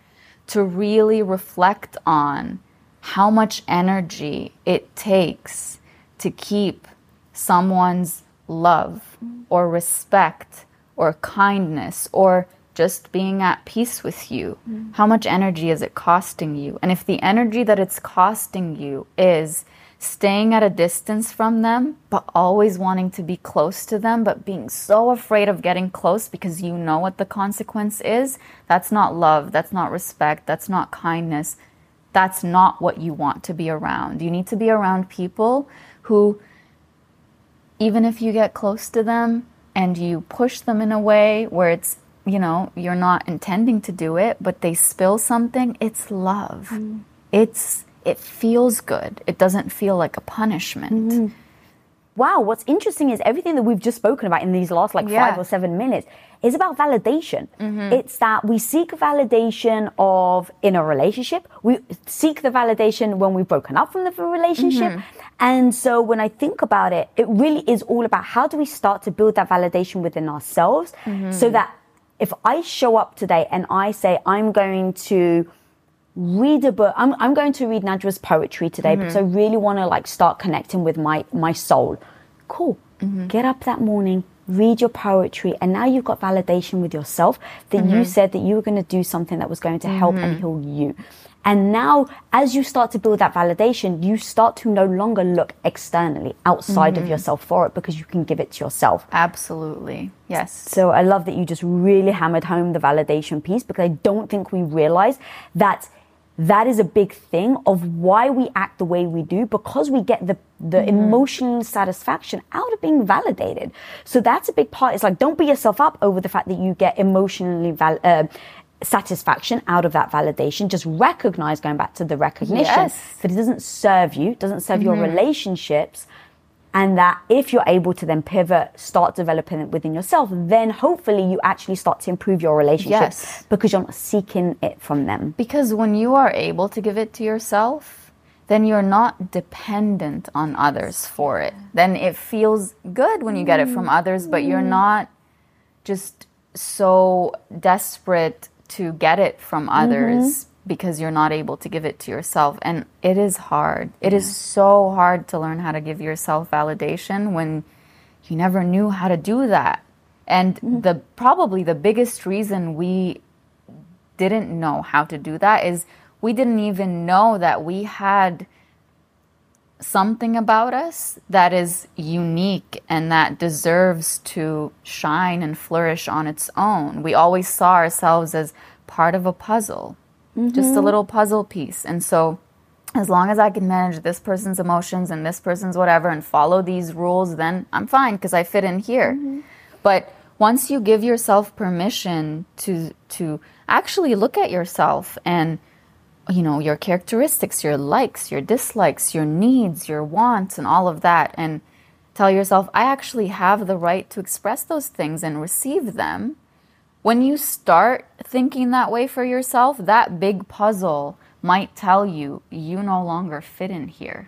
to really reflect on how much energy it takes to keep someone's love or respect or kindness or just being at peace with you. Mm. How much energy is it costing you? And if the energy that it's costing you is staying at a distance from them, but always wanting to be close to them, but being so afraid of getting close because you know what the consequence is, that's not love, that's not respect, that's not kindness. That's not what you want to be around. You need to be around people who, even if you get close to them and you push them in a way where it's you know, you're not intending to do it, but they spill something, it's love. Mm. It's it feels good. It doesn't feel like a punishment. Mm. Wow, what's interesting is everything that we've just spoken about in these last like yeah. 5 or 7 minutes is about validation. Mm-hmm. It's that we seek validation of in a relationship. We seek the validation when we've broken up from the relationship. Mm-hmm. And so when I think about it, it really is all about how do we start to build that validation within ourselves mm-hmm. so that if I show up today and I say I'm going to read a book, I'm, I'm going to read Najwa's poetry today mm-hmm. because I really want to like start connecting with my, my soul. Cool. Mm-hmm. Get up that morning, read your poetry, and now you've got validation with yourself that mm-hmm. you said that you were going to do something that was going to help and mm-hmm. heal you. And now, as you start to build that validation, you start to no longer look externally outside mm-hmm. of yourself for it because you can give it to yourself. Absolutely. Yes. So I love that you just really hammered home the validation piece because I don't think we realize that that is a big thing of why we act the way we do because we get the the mm-hmm. emotional satisfaction out of being validated. So that's a big part. It's like don't beat yourself up over the fact that you get emotionally val- uh, satisfaction out of that validation. Just recognize, going back to the recognition, yes. that it doesn't serve you, doesn't serve mm-hmm. your relationships. And that if you're able to then pivot, start developing it within yourself, then hopefully you actually start to improve your relationships yes. because you're not seeking it from them. Because when you are able to give it to yourself, then you're not dependent on others for it. Then it feels good when you get it from others, but you're mm-hmm. not just so desperate to get it from others mm-hmm. because you're not able to give it to yourself. And it is hard. It yeah. is so hard to learn how to give yourself validation when you never knew how to do that. And mm-hmm. the probably the biggest reason we didn't know how to do that is we didn't even know that we had something about us that is unique and that deserves to shine and flourish on its own. We always saw ourselves as part of a puzzle, mm-hmm. just a mm-hmm. little puzzle piece. And so, as long as I can manage this person's emotions and this person's whatever and follow these rules, then I'm fine because I fit in here. Mm-hmm. But once you give yourself permission to to actually look at yourself and you know, your characteristics, your likes, your dislikes, your needs, your wants, and all of that. And tell yourself, I actually have the right to express those things and receive them. When you start thinking that way for yourself, that big puzzle might tell you you no longer fit in here.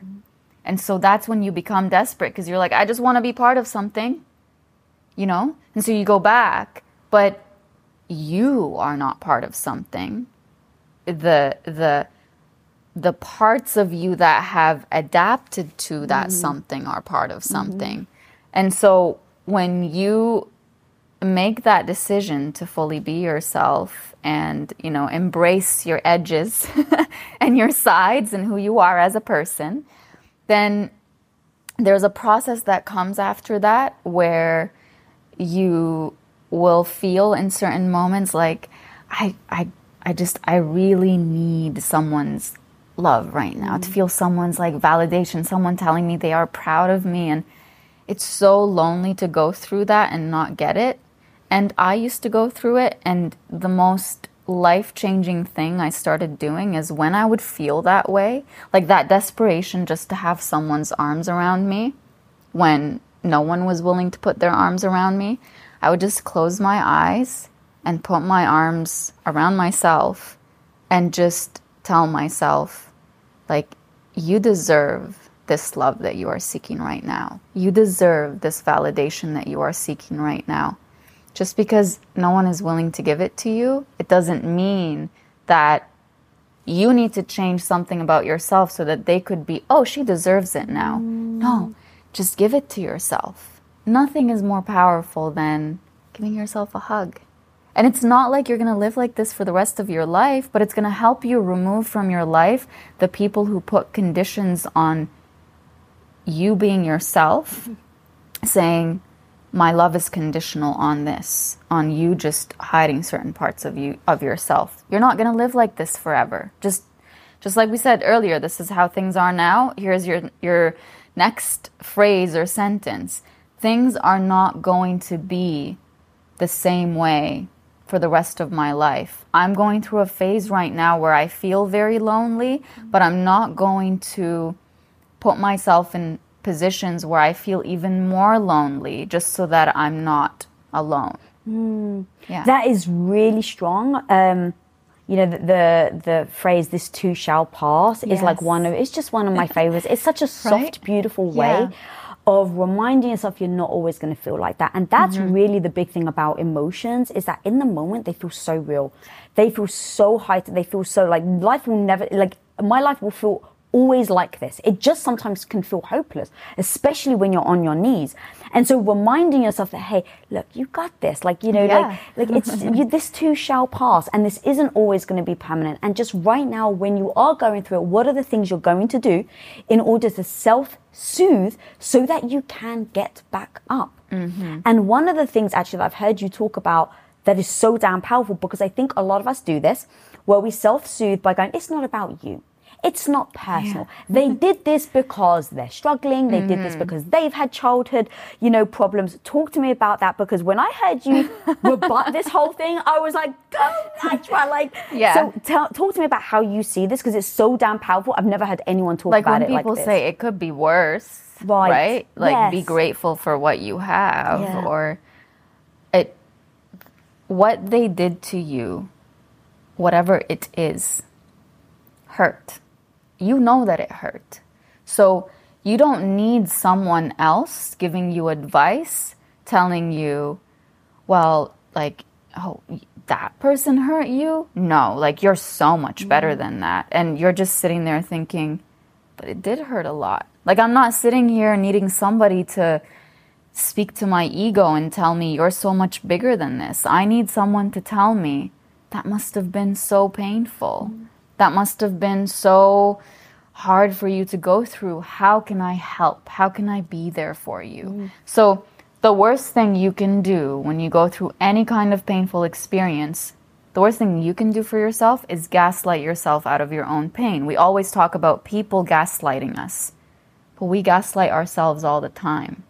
And so that's when you become desperate because you're like, I just want to be part of something, you know? And so you go back, but you are not part of something the the the parts of you that have adapted to that mm-hmm. something are part of something. Mm-hmm. And so when you make that decision to fully be yourself and, you know, embrace your edges and your sides and who you are as a person, then there's a process that comes after that where you will feel in certain moments like I I I just I really need someone's love right now to mm. feel someone's like validation, someone telling me they are proud of me and it's so lonely to go through that and not get it. And I used to go through it and the most life changing thing I started doing is when I would feel that way, like that desperation just to have someone's arms around me when no one was willing to put their arms around me, I would just close my eyes and put my arms around myself and just tell myself, like, you deserve this love that you are seeking right now. You deserve this validation that you are seeking right now. Just because no one is willing to give it to you, it doesn't mean that you need to change something about yourself so that they could be, oh, she deserves it now. Mm. No, just give it to yourself. Nothing is more powerful than giving yourself a hug. And it's not like you're going to live like this for the rest of your life, but it's going to help you remove from your life the people who put conditions on you being yourself, saying, my love is conditional on this, on you just hiding certain parts of you of yourself. You're not going to live like this forever. Just just like we said earlier, this is how things are now. Here's your your next phrase or sentence. Things are not going to be the same way for the rest of my life. I'm going through a phase right now where I feel very lonely, but I'm not going to put myself in positions where I feel even more lonely just so that I'm not alone. Yeah. That is really strong. Um, you know, the, the the phrase "this too shall pass" is like one of it's just one of my favorites. It's such a soft, Right? beautiful way Yeah. Of reminding yourself you're not always going to feel like that. And that's Mm-hmm. really the big thing about emotions is that in the moment they feel so real. They feel so heightened. They feel so like life will never like my life will feel always like this. It just sometimes can feel hopeless, especially when you're on your knees. And so reminding yourself that, hey, look, you got this. Like, you know, Yeah. like, like it's, you, this too shall pass. And this isn't always going to be permanent. And just right now, when you are going through it, what are the things you're going to do in order to self soothe so that you can get back up? Mm-hmm. And one of the things actually that I've heard you talk about that is so damn powerful because I think a lot of us do this where we self soothe by going, it's not about you. It's not personal. They mm-hmm. did this because they're struggling. They did this mm. because they've had childhood, you know, problems. Talk to me about that because when I heard you rebut this whole thing, I was like, go natural. Like, Yeah. So tell, talk to me about how you see this because it's so damn powerful. I've never heard anyone talk like about when it like this. People say it could be worse Right. right like be grateful for what you have Yeah. or it what they did to you whatever it is hurt you know that it hurt so you don't need someone else giving you advice telling you well like oh that person hurt you no like you're so much better mm-hmm. than that and you're just sitting there thinking but it did hurt a lot. Like, I'm not sitting here needing somebody to speak to my ego and tell me you're so much bigger than this. I need someone to tell me that must have been so painful. Mm-hmm. That must have been so hard for you to go through. How can I help? How can I be there for you? Mm. So, the worst thing you can do when you go through any kind of painful experience the worst thing you can do for yourself is gaslight yourself out of your own pain. We always talk about people gaslighting us, but we gaslight ourselves all the time.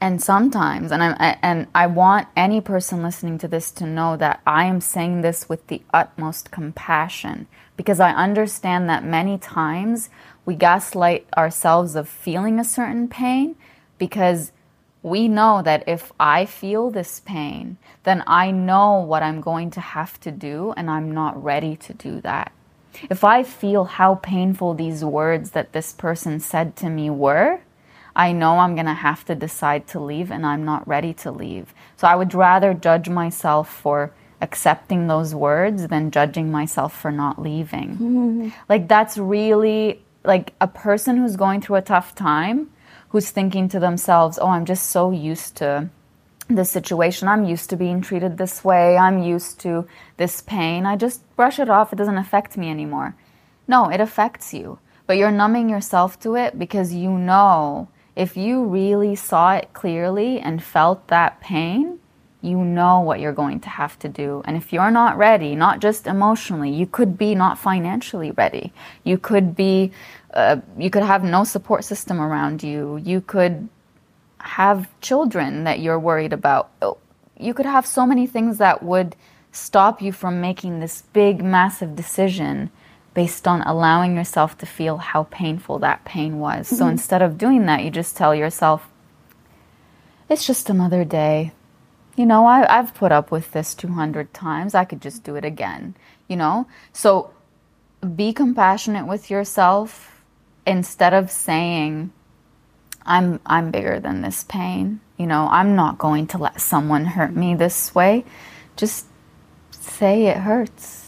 And sometimes, and I and I want any person listening to this to know that I am saying this with the utmost compassion because I understand that many times we gaslight ourselves of feeling a certain pain because we know that if I feel this pain, then I know what I'm going to have to do, and I'm not ready to do that. If I feel how painful these words that this person said to me were, I know I'm going to have to decide to leave, and I'm not ready to leave. So I would rather judge myself for accepting those words than judging myself for not leaving. Like, that's really like a person who's going through a tough time who's thinking to themselves, oh, I'm just so used to this situation. I'm used to being treated this way. I'm used to this pain. I just brush it off. It doesn't affect me anymore. No, it affects you. but you're numbing yourself to it because you know if you really saw it clearly and felt that pain, you know what you're going to have to do. And if you're not ready, not just emotionally, you could be not financially ready. You could be, uh, you could have no support system around you. You could have children that you're worried about. Oh, you could have so many things that would stop you from making this big, massive decision based on allowing yourself to feel how painful that pain was. Mm-hmm. So instead of doing that, you just tell yourself, it's just another day you know, I, I've put up with this 200 times. I could just do it again, you know? So be compassionate with yourself instead of saying, I'm, I'm bigger than this pain. You know, I'm not going to let someone hurt me this way. Just say it hurts.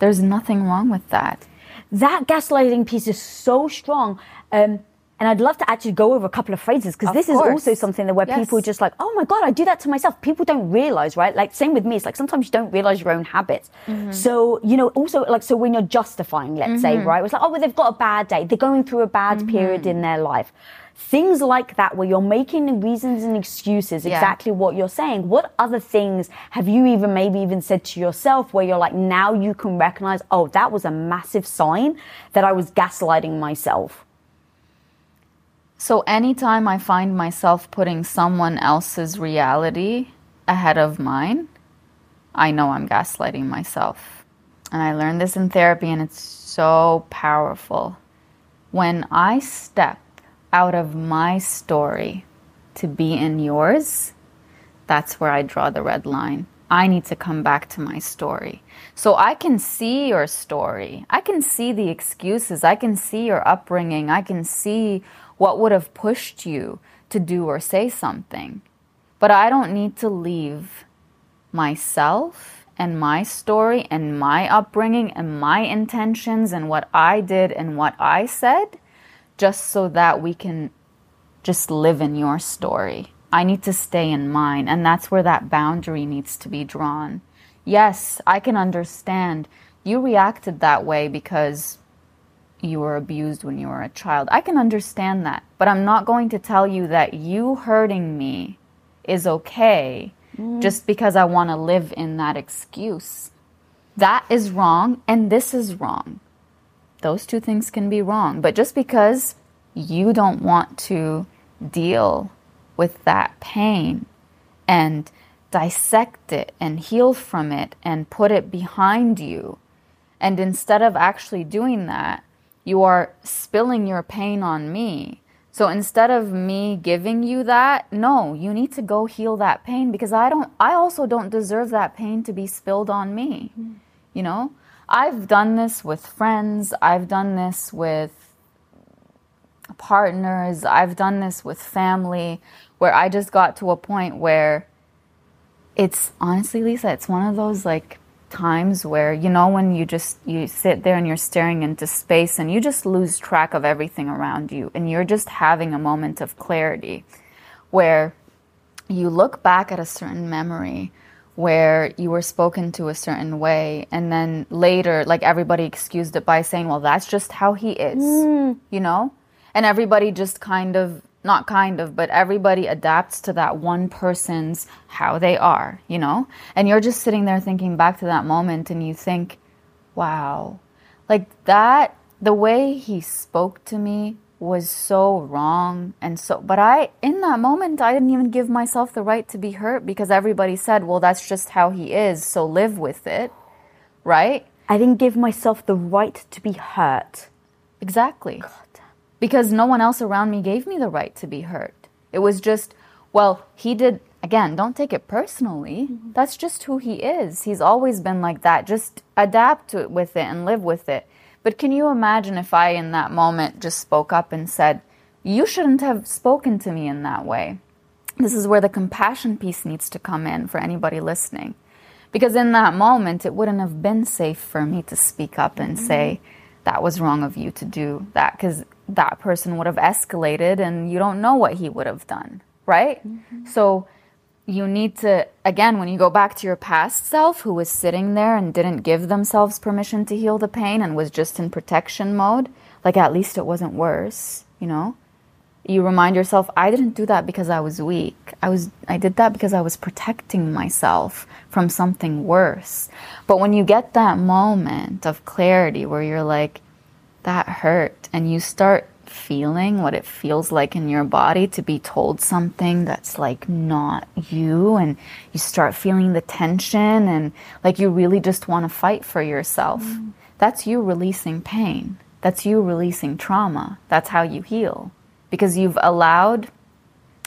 There's nothing wrong with that. That gaslighting piece is so strong. Um, and I'd love to actually go over a couple of phrases because this course. is also something that where yes. people just like, oh my God, I do that to myself. People don't realize, right? Like, same with me. It's like sometimes you don't realize your own habits. Mm-hmm. So, you know, also like, so when you're justifying, let's mm-hmm. say, right? It's like, oh, well, they've got a bad day. They're going through a bad mm-hmm. period in their life. Things like that, where you're making reasons and excuses, yeah. exactly what you're saying. What other things have you even maybe even said to yourself where you're like, now you can recognize, oh, that was a massive sign that I was gaslighting myself? So anytime I find myself putting someone else's reality ahead of mine, I know I'm gaslighting myself. And I learned this in therapy, and it's so powerful. When I step out of my story to be in yours, that's where I draw the red line. I need to come back to my story. So I can see your story. I can see the excuses. I can see your upbringing. I can see what would have pushed you to do or say something. But I don't need to leave myself and my story and my upbringing and my intentions and what I did and what I said just so that we can just live in your story. I need to stay in mine, and that's where that boundary needs to be drawn. Yes, I can understand you reacted that way because you were abused when you were a child. I can understand that, but I'm not going to tell you that you hurting me is okay mm. just because I want to live in that excuse. That is wrong, and this is wrong. Those two things can be wrong, but just because you don't want to deal with that pain and dissect it and heal from it and put it behind you. And instead of actually doing that, you are spilling your pain on me. So instead of me giving you that, no, you need to go heal that pain because I don't I also don't deserve that pain to be spilled on me. Mm. You know? I've done this with friends, I've done this with partners, I've done this with family where I just got to a point where it's honestly Lisa, it's one of those like times where you know when you just you sit there and you're staring into space and you just lose track of everything around you and you're just having a moment of clarity where you look back at a certain memory where you were spoken to a certain way and then later like everybody excused it by saying well that's just how he is mm. you know and everybody just kind of not kind of, but everybody adapts to that one person's how they are, you know? And you're just sitting there thinking back to that moment and you think, wow, like that, the way he spoke to me was so wrong. And so, but I, in that moment, I didn't even give myself the right to be hurt because everybody said, well, that's just how he is, so live with it, right? I didn't give myself the right to be hurt. Exactly. God because no one else around me gave me the right to be hurt. It was just, well, he did, again, don't take it personally. Mm-hmm. That's just who he is. He's always been like that. Just adapt to it with it and live with it. But can you imagine if I, in that moment, just spoke up and said, You shouldn't have spoken to me in that way? This is where the compassion piece needs to come in for anybody listening. Because in that moment, it wouldn't have been safe for me to speak up and mm-hmm. say, That was wrong of you to do that. Because that person would have escalated and you don't know what he would have done, right? Mm-hmm. So you need to, again, when you go back to your past self who was sitting there and didn't give themselves permission to heal the pain and was just in protection mode, like at least it wasn't worse, you know? You remind yourself, I didn't do that because I was weak. I was I did that because I was protecting myself from something worse. But when you get that moment of clarity where you're like, that hurt, and you start feeling what it feels like in your body to be told something that's like not you and you start feeling the tension and like you really just want to fight for yourself. Mm. that's you releasing pain. That's you releasing trauma. That's how you heal. Because you've allowed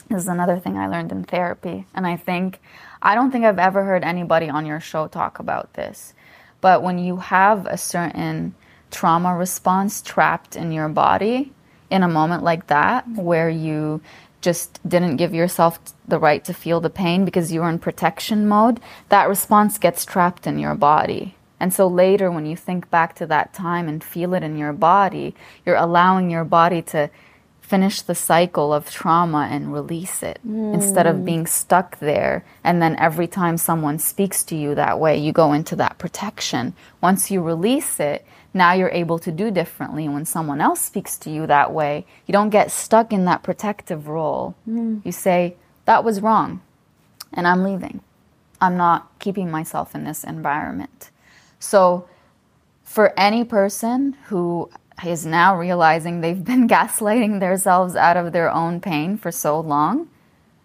this is another thing i learned in therapy and i think i don't think i've ever heard anybody on your show talk about this but when you have a certain trauma response trapped in your body in a moment like that where you just didn't give yourself the right to feel the pain because you were in protection mode, that response gets trapped in your body. And so later, when you think back to that time and feel it in your body, you're allowing your body to finish the cycle of trauma and release it mm. instead of being stuck there. And then every time someone speaks to you that way, you go into that protection. Once you release it, now you're able to do differently. When someone else speaks to you that way, you don't get stuck in that protective role. Mm. You say, That was wrong, and I'm leaving. I'm not keeping myself in this environment. So, for any person who is now realizing they've been gaslighting themselves out of their own pain for so long,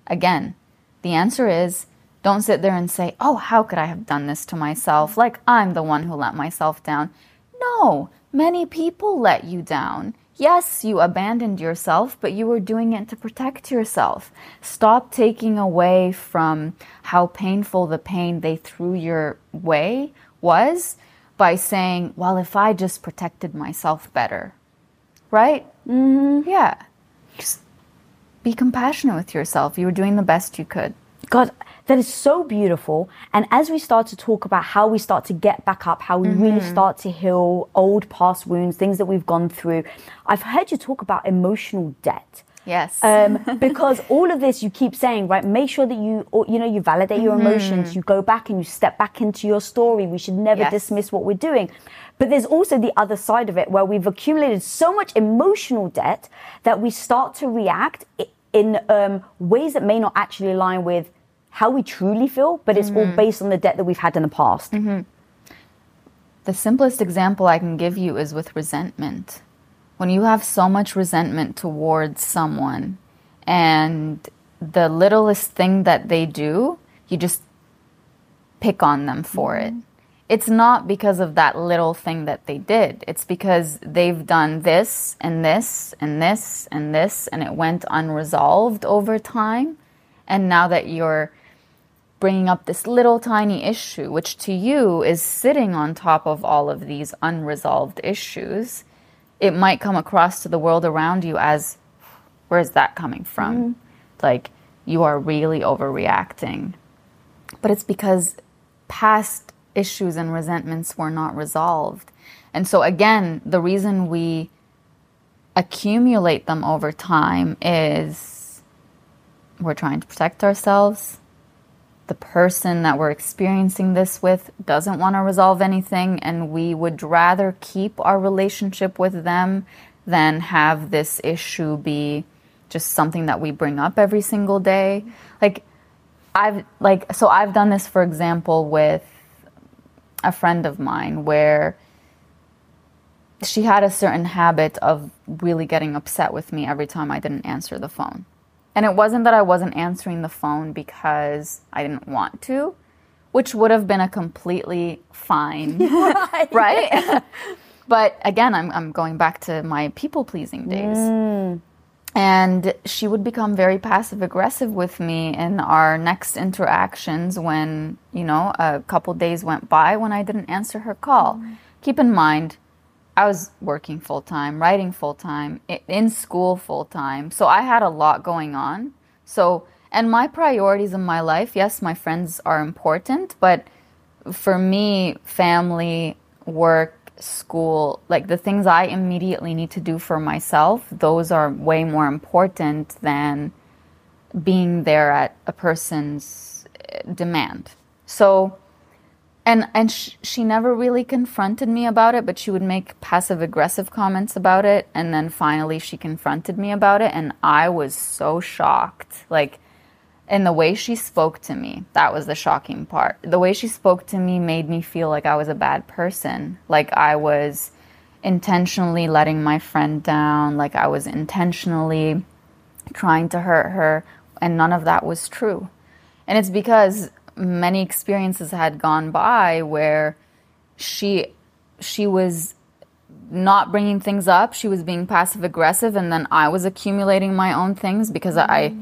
again, the answer is don't sit there and say, Oh, how could I have done this to myself? Like I'm the one who let myself down. No, many people let you down. Yes, you abandoned yourself, but you were doing it to protect yourself. Stop taking away from how painful the pain they threw your way was by saying, well, if I just protected myself better, right? Mm-hmm. Yeah. Just be compassionate with yourself. You were doing the best you could. God, that is so beautiful. And as we start to talk about how we start to get back up, how we mm-hmm. really start to heal old past wounds, things that we've gone through, I've heard you talk about emotional debt. Yes. Um, because all of this you keep saying, right? Make sure that you, you know, you validate your mm-hmm. emotions. You go back and you step back into your story. We should never yes. dismiss what we're doing. But there's also the other side of it where we've accumulated so much emotional debt that we start to react in um, ways that may not actually align with how we truly feel, but it's mm-hmm. all based on the debt that we've had in the past. Mm-hmm. The simplest example I can give you is with resentment. When you have so much resentment towards someone and the littlest thing that they do, you just pick on them for mm-hmm. it. It's not because of that little thing that they did. It's because they've done this and this and this and this, and it went unresolved over time. And now that you're bringing up this little tiny issue, which to you is sitting on top of all of these unresolved issues, it might come across to the world around you as where is that coming from? Mm-hmm. Like you are really overreacting. But it's because past issues and resentments were not resolved. And so, again, the reason we accumulate them over time is we're trying to protect ourselves the person that we're experiencing this with doesn't want to resolve anything, and we would rather keep our relationship with them than have this issue be just something that we bring up every single day. Like, I've, like, so I've done this, for example, with a friend of mine where she had a certain habit of really getting upset with me every time I didn't answer the phone. And it wasn't that I wasn't answering the phone because I didn't want to, which would have been a completely fine, right? but again, I'm, I'm going back to my people pleasing days. Mm. And she would become very passive aggressive with me in our next interactions when, you know, a couple days went by when I didn't answer her call. Mm. Keep in mind, I was working full time, writing full time, in school full time. So I had a lot going on. So, and my priorities in my life, yes, my friends are important, but for me, family, work, school, like the things I immediately need to do for myself, those are way more important than being there at a person's uh, demand. So, and and sh- she never really confronted me about it, but she would make passive aggressive comments about it, and then finally she confronted me about it, and I was so shocked, like. And the way she spoke to me, that was the shocking part. The way she spoke to me made me feel like I was a bad person, like I was intentionally letting my friend down, like I was intentionally trying to hurt her, and none of that was true. And it's because many experiences had gone by where she she was not bringing things up, she was being passive aggressive and then I was accumulating my own things because mm-hmm. I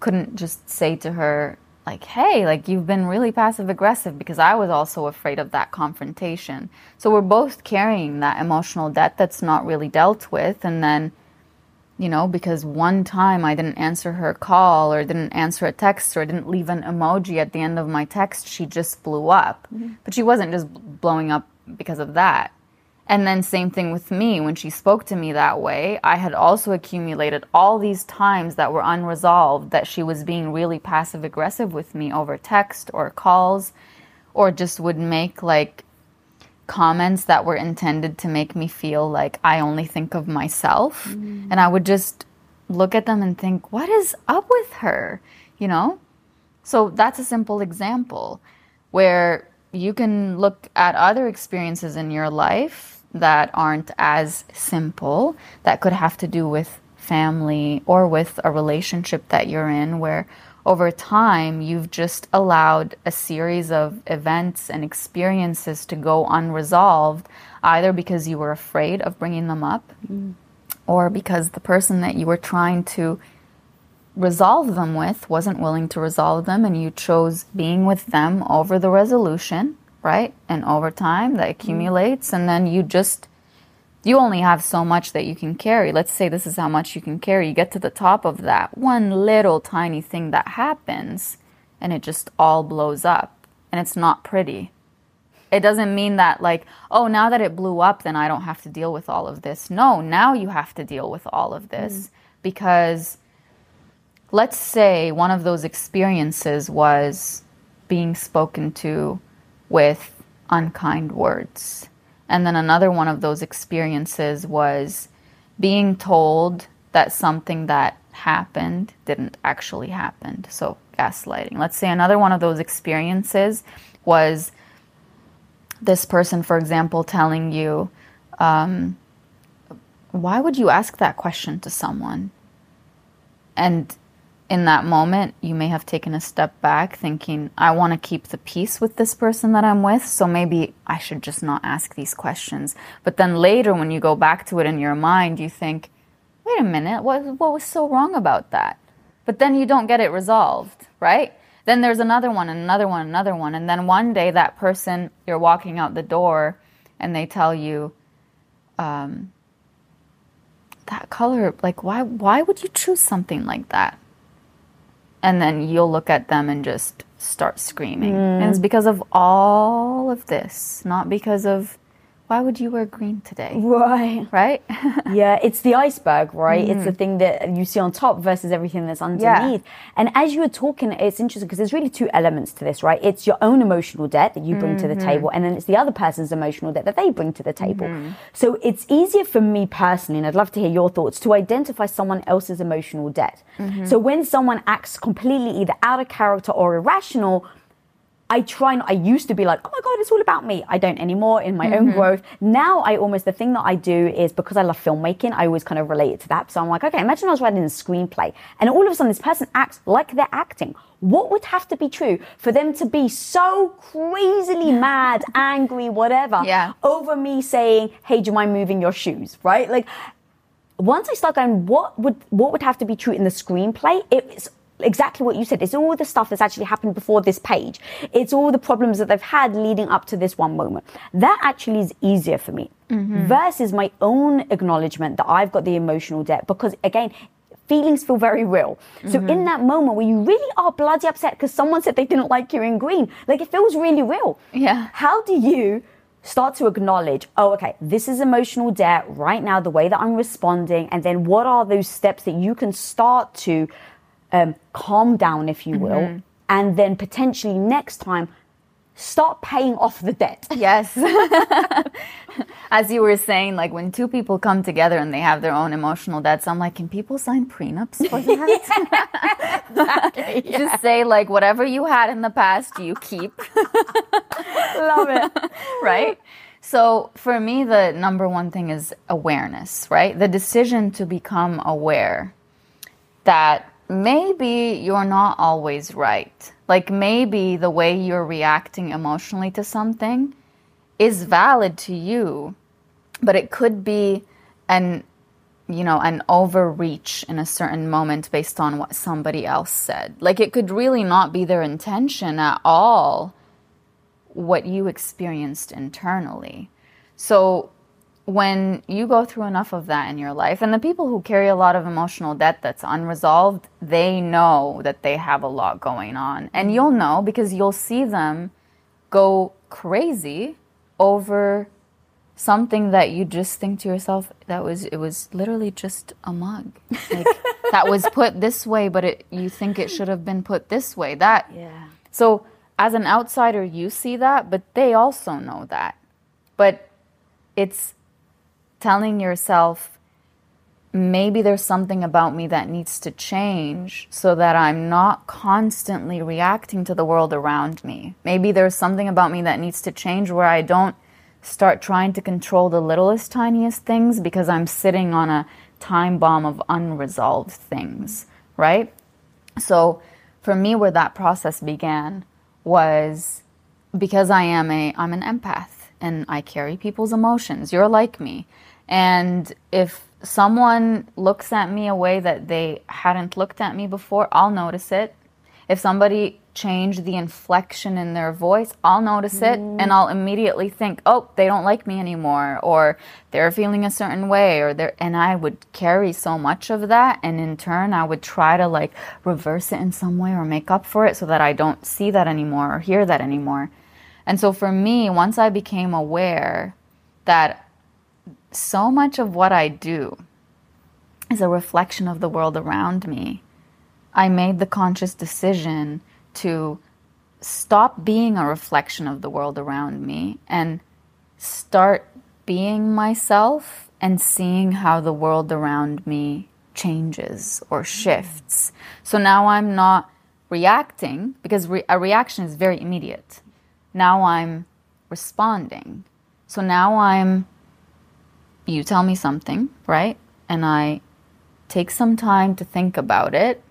couldn't just say to her like, hey, like you've been really passive aggressive because I was also afraid of that confrontation. So we're both carrying that emotional debt that's not really dealt with. And then, you know, because one time I didn't answer her call or didn't answer a text or didn't leave an emoji at the end of my text, she just blew up. Mm-hmm. But she wasn't just blowing up because of that. And then, same thing with me. When she spoke to me that way, I had also accumulated all these times that were unresolved that she was being really passive aggressive with me over text or calls, or just would make like comments that were intended to make me feel like I only think of myself. Mm. And I would just look at them and think, what is up with her? You know? So that's a simple example where you can look at other experiences in your life that aren't as simple, that could have to do with family or with a relationship that you're in, where over time you've just allowed a series of events and experiences to go unresolved, either because you were afraid of bringing them up mm. or because the person that you were trying to resolve them with wasn't willing to resolve them and you chose being with them over the resolution, right? And over time that accumulates mm. and then you just you only have so much that you can carry. Let's say this is how much you can carry. You get to the top of that one little tiny thing that happens and it just all blows up and it's not pretty. It doesn't mean that like, oh, now that it blew up then I don't have to deal with all of this. No, now you have to deal with all of this mm. because let's say one of those experiences was being spoken to with unkind words. And then another one of those experiences was being told that something that happened didn't actually happen. So, gaslighting. Let's say another one of those experiences was this person, for example, telling you, um, Why would you ask that question to someone? And in that moment, you may have taken a step back thinking, I want to keep the peace with this person that I'm with, so maybe I should just not ask these questions. But then later, when you go back to it in your mind, you think, wait a minute, what, what was so wrong about that? But then you don't get it resolved, right? Then there's another one, and another one, another one. And then one day, that person, you're walking out the door, and they tell you, um, that color, like, why, why would you choose something like that? And then you'll look at them and just start screaming. Mm. And it's because of all of this, not because of why would you wear green today? Right. Right? yeah, it's the iceberg, right? Mm-hmm. It's the thing that you see on top versus everything that's underneath. Yeah. And as you were talking, it's interesting because there's really two elements to this, right? It's your own emotional debt that you bring mm-hmm. to the mm-hmm. table, and then it's the other person's emotional debt that they bring to the table. Mm-hmm. So it's easier for me personally, and I'd love to hear your thoughts, to identify someone else's emotional debt. Mm-hmm. So when someone acts completely either out of character or irrational, I try not, I used to be like, oh my God, it's all about me. I don't anymore in my mm-hmm. own growth. Now I almost, the thing that I do is because I love filmmaking, I always kind of relate it to that. So I'm like, okay, imagine I was writing a screenplay and all of a sudden this person acts like they're acting. What would have to be true for them to be so crazily mad, angry, whatever, yeah. over me saying, hey, do you mind moving your shoes? Right? Like, once I start going, what would what would have to be true in the screenplay? It's exactly what you said. It's all the stuff that's actually happened before this page. It's all the problems that they've had leading up to this one moment. That actually is easier for me mm-hmm. versus my own acknowledgement that I've got the emotional debt because again, feelings feel very real. So mm-hmm. in that moment where you really are bloody upset because someone said they didn't like you in green, like it feels really real. Yeah. How do you start to acknowledge, oh, okay, this is emotional debt right now, the way that I'm responding, and then what are those steps that you can start to um, calm down, if you will, Mm-hmm. and then potentially next time start paying off the debt. Yes. As you were saying, like when two people come together and they have their own emotional debts, I'm like, can people sign prenups for that? Just say like whatever you had in the past, you keep. Love it. right? So for me, the number one thing is awareness, right? The decision to become aware that maybe you're not always right. Like maybe the way you're reacting emotionally to something is valid to you, but it could be an you know, an overreach in a certain moment based on what somebody else said. Like it could really not be their intention at all what you experienced internally. So when you go through enough of that in your life, and the people who carry a lot of emotional debt that's unresolved, they know that they have a lot going on. And you'll know because you'll see them go crazy over something that you just think to yourself that was it was literally just a mug like that was put this way but it you think it should have been put this way that Yeah. so as an outsider you see that but they also know that but it's telling yourself maybe there's something about me that needs to change so that I'm not constantly reacting to the world around me. Maybe there's something about me that needs to change where I don't start trying to control the littlest, tiniest things because I'm sitting on a time bomb of unresolved things, right? So for me, where that process began was because I am a I'm an empath and I carry people's emotions. You're like me. And if someone looks at me a way that they hadn't looked at me before, I'll notice it. If somebody changed the inflection in their voice, I'll notice it and mm. I'll immediately think, "Oh, they don't like me anymore," or they're feeling a certain way or they're and I would carry so much of that and in turn I would try to like reverse it in some way or make up for it so that I don't see that anymore or hear that anymore. And so for me, once I became aware that so much of what I do is a reflection of the world around me, I made the conscious decision to stop being a reflection of the world around me and start being myself and seeing how the world around me changes or mm. shifts. So now I'm not reacting because re- a reaction is very immediate. Now I'm responding. So now I'm, you tell me something, right? And I take some time to think about it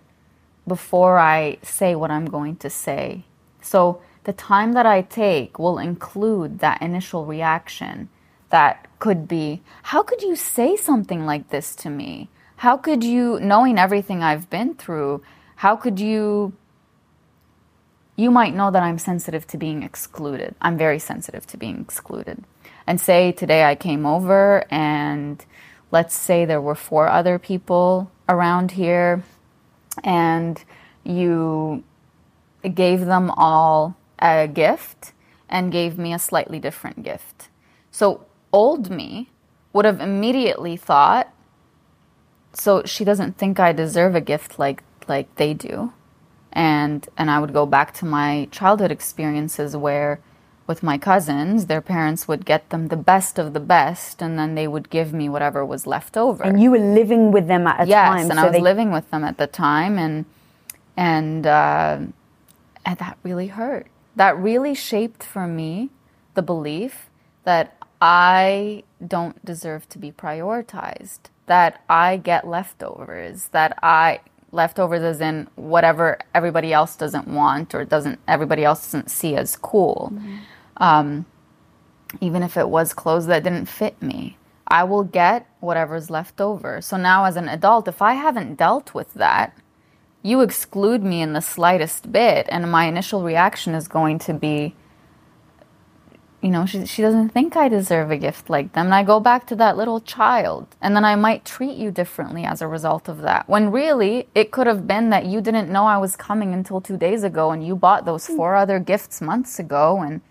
before I say what I'm going to say. So the time that I take will include that initial reaction that could be, how could you say something like this to me? How could you, knowing everything I've been through, how could you you might know that I'm sensitive to being excluded. I'm very sensitive to being excluded. And say today I came over and let's say there were four other people around here and you gave them all a gift and gave me a slightly different gift. So old me would have immediately thought so she doesn't think I deserve a gift like like they do and and I would go back to my childhood experiences where with my cousins their parents would get them the best of the best and then they would give me whatever was left over. And you were living with them at a yes time. and so I was they- living with them at the time and and uh, and that really hurt. That really shaped for me the belief that I don't deserve to be prioritized that I get leftovers that I leftovers as in whatever everybody else doesn't want or doesn't everybody else doesn't see as cool um, even if it was clothes that didn't fit me I will get whatever's left over. So now as an adult if I haven't dealt with that you exclude me in the slightest bit and my initial reaction is going to be you know she, she doesn't think i deserve a gift like them and i go back to that little child and then i might treat you differently as a result of that when really it could have been that you didn't know i was coming until two days ago and you bought those four other gifts months ago and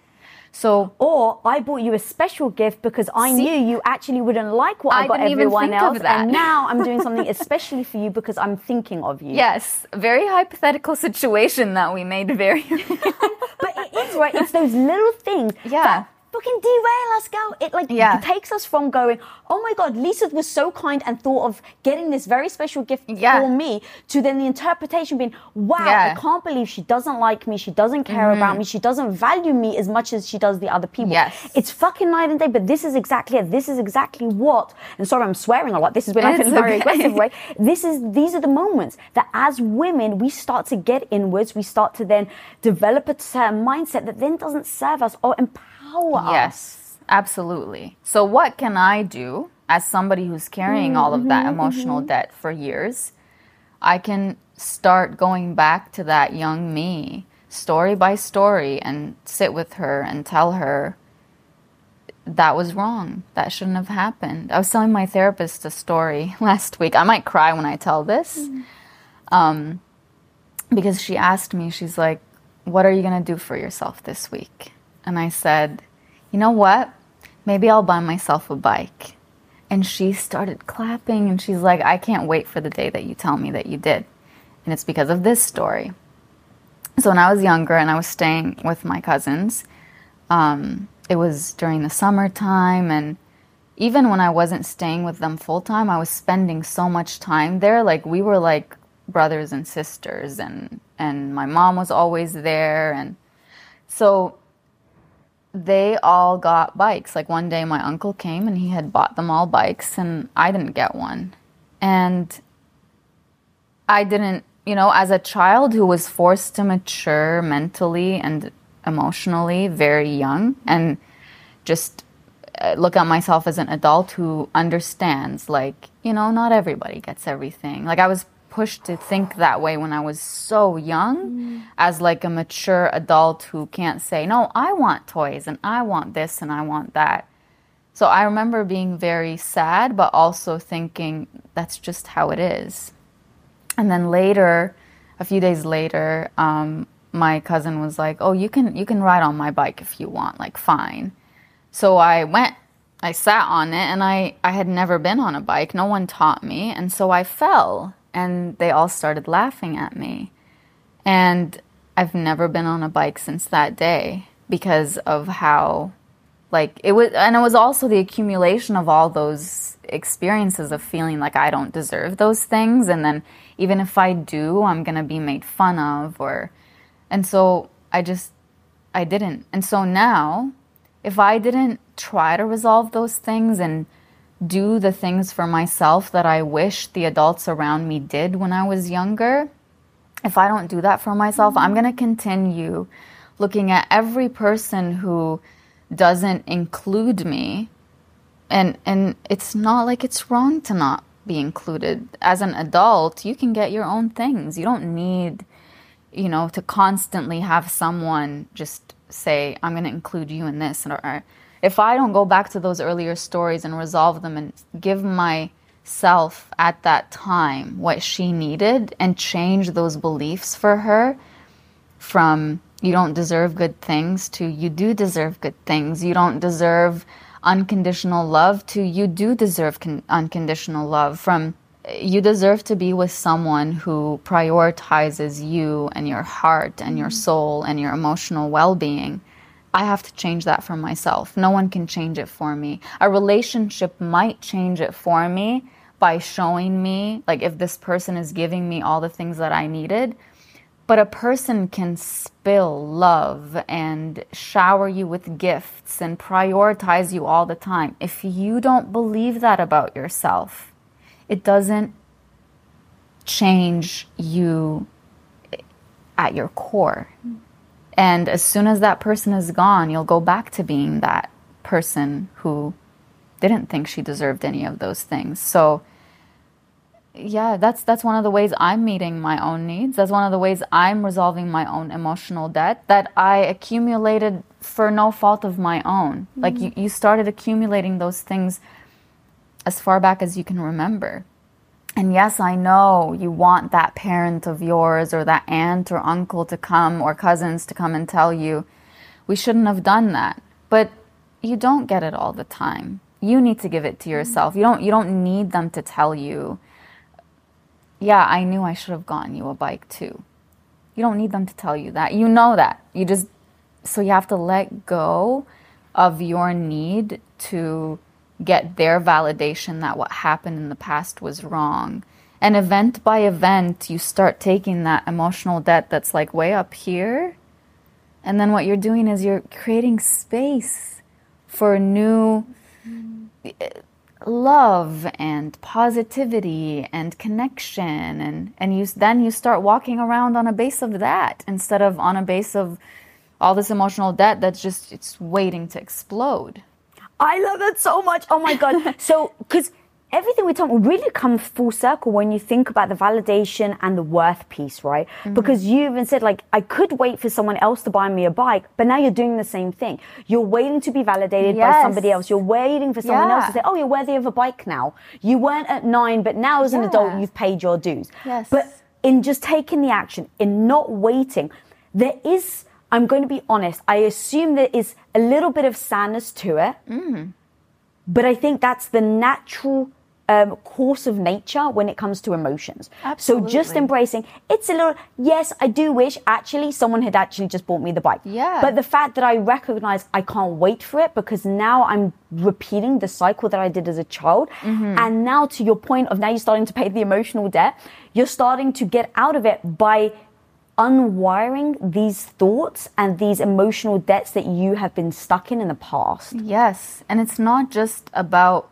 So Or I bought you a special gift because I See? knew you actually wouldn't like what I, I got everyone else, and now I'm doing something especially for you because I'm thinking of you. yes, very hypothetical situation that we made very But it is right. It's those little things Yeah. Fucking derail us, girl. It like Yeah. takes us from going, oh my god, Lisa was so kind and thought of getting this very special gift Yeah. for me, to then the interpretation being, wow, Yeah. Mm-hmm. I can't believe she doesn't like me, she doesn't care about me, she doesn't value me as much as she does the other people. Yes. It's fucking night and day, but this is exactly it. This is exactly what. And sorry, I'm swearing a lot. This is when I feel very aggressive, right? This is these are the moments that as women we start to get inwards. We start to then develop a certain mindset that then doesn't serve us or empower Yes, absolutely. So, what can I do as somebody who's carrying all of that mm-hmm, emotional mm-hmm. debt for years? I can start going back to that young me, story by story, and sit with her and tell her that was wrong. That shouldn't have happened. I was telling my therapist a story last week. I might cry when I tell this. Mm-hmm. Um, because she asked me, she's like, What are you going to do for yourself this week? And I said, You know what? Maybe I'll buy myself a bike. And she started clapping and she's like, I can't wait for the day that you tell me that you did. And it's because of this story. So when I was younger and I was staying with my cousins, um, it was during the summertime and even when I wasn't staying with them full time, I was spending so much time there. Like we were like brothers and sisters and and my mom was always there and so they all got bikes. Like one day my uncle came and he had bought them all bikes and I didn't get one. And I didn't, you know, as a child who was forced to mature mentally and emotionally very young and just uh, look at myself as an adult who understands like you know not everybody gets everything like i was pushed to think that way when i was so young as like a mature adult who can't say no i want toys and i want this and i want that so i remember being very sad but also thinking that's just how it is and then later a few days later um, my cousin was like oh you can you can ride on my bike if you want like fine so I went, I sat on it, and I, I had never been on a bike. No one taught me. And so I fell, and they all started laughing at me. And I've never been on a bike since that day because of how, like, it was, and it was also the accumulation of all those experiences of feeling like I don't deserve those things. And then even if I do, I'm going to be made fun of, or, and so I just, I didn't. And so now, if I didn't try to resolve those things and do the things for myself that I wish the adults around me did when I was younger, if I don't do that for myself, I'm mm-hmm. going to continue looking at every person who doesn't include me. And and it's not like it's wrong to not be included. As an adult, you can get your own things. You don't need you know, to constantly have someone just say, I'm going to include you in this. Or, or if I don't go back to those earlier stories and resolve them and give myself at that time what she needed and change those beliefs for her from you don't deserve good things to you do deserve good things, you don't deserve unconditional love to you do deserve con- unconditional love, from you deserve to be with someone who prioritizes you and your heart and your mm-hmm. soul and your emotional well being. I have to change that for myself. No one can change it for me. A relationship might change it for me by showing me, like, if this person is giving me all the things that I needed. But a person can spill love and shower you with gifts and prioritize you all the time. If you don't believe that about yourself, it doesn't change you at your core. And as soon as that person is gone, you'll go back to being that person who didn't think she deserved any of those things. So yeah, that's that's one of the ways I'm meeting my own needs. That's one of the ways I'm resolving my own emotional debt that I accumulated for no fault of my own. Like mm-hmm. you, you started accumulating those things as far back as you can remember. And yes, I know you want that parent of yours or that aunt or uncle to come or cousins to come and tell you, We shouldn't have done that. But you don't get it all the time. You need to give it to mm-hmm. yourself. You don't you don't need them to tell you, "Yeah, I knew I should have gotten you a bike too." You don't need them to tell you that. You know that. You just so you have to let go of your need to get their validation that what happened in the past was wrong. And event by event, you start taking that emotional debt that's like way up here. And then what you're doing is you're creating space for new eh, love and positivity and connection and and you then you start walking around on a base of that instead of on a base of all this emotional debt that's just it's waiting to explode I love that so much. Oh my God. so, because everything we talk really comes full circle when you think about the validation and the worth piece, right? Mm-hmm. Because you even said, like, I could wait for someone else to buy me a bike, but now you're doing the same thing. You're waiting to be validated yes. by somebody else. You're waiting for someone yeah. else to say, oh, you're worthy of a bike now. You weren't at nine, but now as an yeah. adult, you've paid your dues. Yes. But in just taking the action, in not waiting, there is I'm going to be honest. I assume there is a little bit of sadness to it, mm. but I think that's the natural um, course of nature when it comes to emotions. Absolutely. So just embracing it's a little yes, I do wish actually someone had actually just bought me the bike. Yeah. But the fact that I recognize I can't wait for it because now I'm repeating the cycle that I did as a child. Mm-hmm. And now to your point of now you're starting to pay the emotional debt, you're starting to get out of it by unwiring these thoughts and these emotional debts that you have been stuck in in the past. Yes. And it's not just about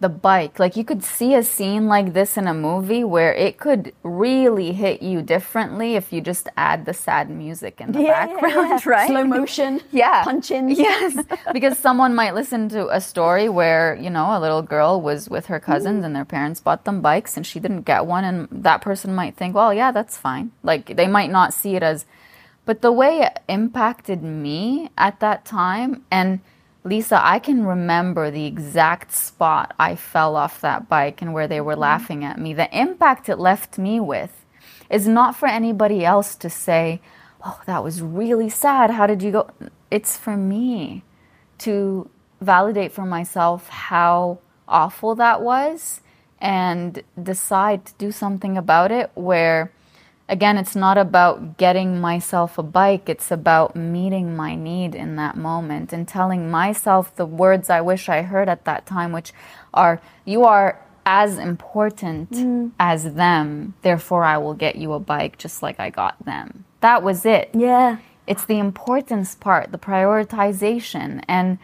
the bike. Like you could see a scene like this in a movie where it could really hit you differently if you just add the sad music in the yeah, background, yeah, yeah. right? Slow motion, yeah, punching. Yes, because someone might listen to a story where you know a little girl was with her cousins mm. and their parents bought them bikes and she didn't get one, and that person might think, well, yeah, that's fine. Like they might not see it as, but the way it impacted me at that time and Lisa, I can remember the exact spot I fell off that bike and where they were mm-hmm. laughing at me. The impact it left me with is not for anybody else to say, Oh, that was really sad. How did you go? It's for me to validate for myself how awful that was and decide to do something about it where again, it's not about getting myself a bike, it's about meeting my need in that moment and telling myself the words I wish I heard at that time, which are, You are as important mm. as them, therefore I will get you a bike just like I got them. That was it. Yeah. It's the importance part, the prioritization. And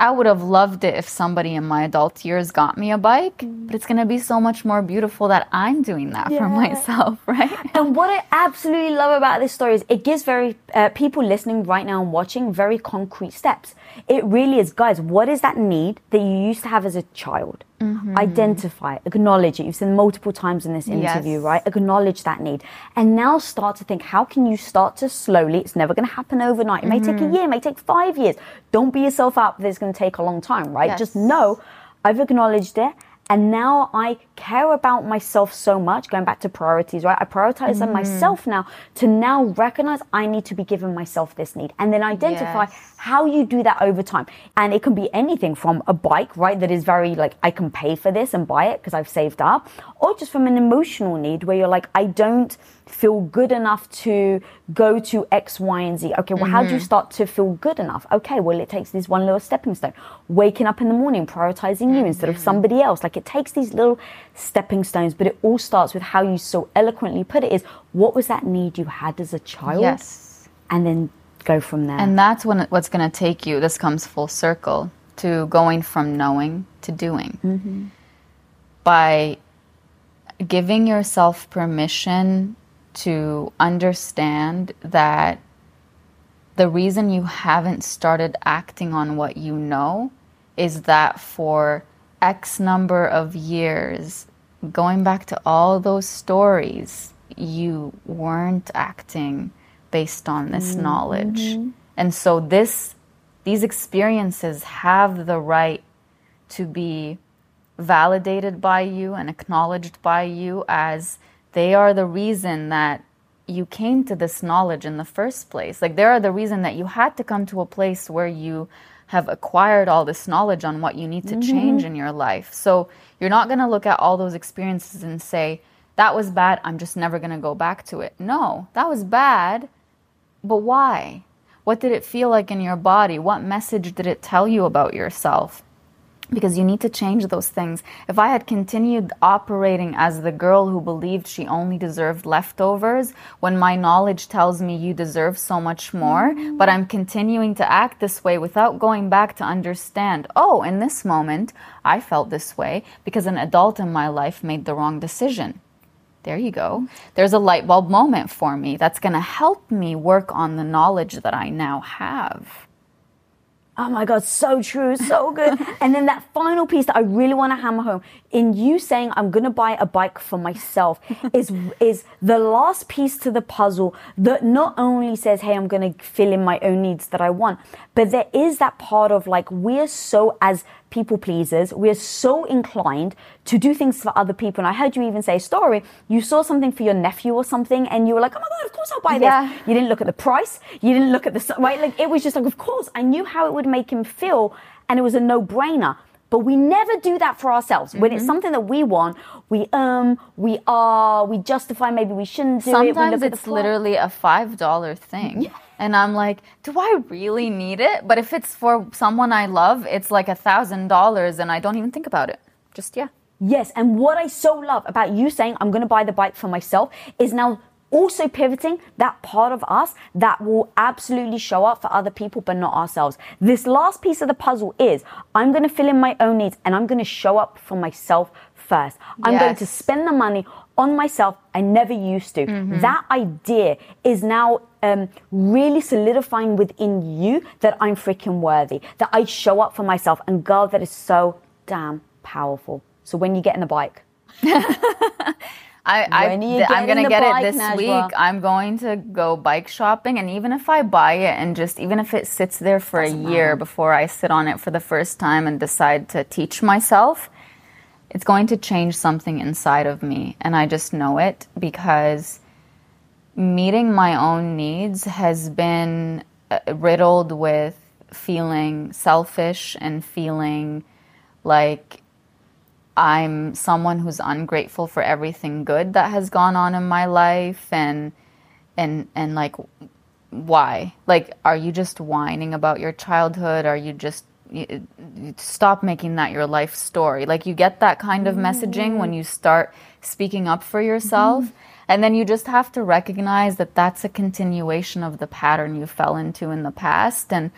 I would have loved it if somebody in my adult years got me a bike, mm. but it's going to be so much more beautiful that I'm doing that yeah. for myself, right? And what I absolutely love about this story is it gives very uh, people listening right now and watching very concrete steps. It really is, guys, what is that need that you used to have as a child? Mm-hmm. Identify, acknowledge it. You've said multiple times in this interview, yes. right? Acknowledge that need. And now start to think, how can you start to slowly, it's never going to happen overnight. It may mm-hmm. take a mm-hmm. year, it may take five years. Don't beat yourself up that it's going to take a long time, right? Yes. Just know I've acknowledged it and now I care about myself so much, going back to priorities, right? I prioritize mm. myself now to now recognize I need to be giving myself this need and then identify yes. how you do that over time. And it can be anything from a bike, right? That is very like, I can pay for this and buy it because I've saved up, or just from an emotional need where you're like, I don't feel good enough to go to X, Y, and Z. Okay, well, mm-hmm. how do you mm-hmm. start to feel good enough? Okay, well, it takes this one little stepping stone. Waking up in the morning, prioritizing you mm-hmm. instead of somebody else. Like it takes these little stepping stones, but it all starts with how you so eloquently put it is what was that need you had as a child? Yes. And then go from there. And that's when what's going to take you, this comes full circle, to going from knowing to doing. Mm-hmm. By giving yourself permission to understand that the reason you haven't started acting on what you know is that for X number of years, going back to all those stories, you weren't acting based on this mm-hmm. knowledge. And so this these experiences have the right to be validated by you and acknowledged by you as they are the reason that you came to this knowledge in the first place. Like, they're the reason that you had to come to a place where you have acquired all this knowledge on what you need to mm-hmm. change in your life. So, you're not going to look at all those experiences and say, that was bad, I'm just never going to go back to it. No, that was bad, but why? What did it feel like in your body? What message did it tell you about yourself? Because you need to change those things. If I had continued operating as the girl who believed she only deserved leftovers, when my knowledge tells me you deserve so much more, but I'm continuing to act this way without going back to understand, oh, in this moment, I felt this way because an adult in my life made the wrong decision. There you go. There's a light bulb moment for me that's going to help me work on the knowledge that I now have. Oh my God, so true, so good. and then that final piece that I really want to hammer home in you saying I'm going to buy a bike for myself is is the last piece to the puzzle that not only says, "Hey, I'm going to fill in my own needs that I want," but there is that part of like we're so as people pleasers. We're so inclined to do things for other people. And I heard you even say a story. You saw something for your nephew or something, and you were like, "Oh my god, of course I'll buy this." You didn't look at the price. You didn't look at the right. Like it was just like, of course, I knew how it would make him feel, and it was a no-brainer. But we never do that for ourselves. When it's something that we want, we um, we are, we justify. Maybe we shouldn't do it. Sometimes look it's literally a five dollar thing. Yeah. And I'm like, do I really need it? But if it's for someone I love, it's like a thousand dollars and I don't even think about it. Just yeah. Yes, and what I so love about you saying I'm going to buy the bike for myself is now also pivoting that part of us that will absolutely show up for other people but not ourselves. This last piece of the puzzle is I'm going to fill in my own needs and I'm going to show up for myself first. I'm going to spend the money on myself I never used to. That idea is now um, really solidifying within you that I'm freaking worthy, that I show up for myself. And girl, that is so damn powerful. So when you get in the bike, I, I When are you th- I'm gonna get it this Najwa? week. I'm going to go bike shopping, and even if I buy it and just even if it sits there for a year before I sit on it for the first time and decide to teach myself, it's going to change something inside of me, and I just know it because meeting my own needs has been uh, riddled with feeling selfish and feeling like I'm someone who's ungrateful for everything good that has gone on in my life and and and like why? Like are you just whining about your childhood? Are you just you, you stop making that your life story? Like you get that kind of messaging when mm. you start speaking up for yourself. Mm-hmm. And then you just have to recognize that that's a continuation of the pattern you fell into in the past and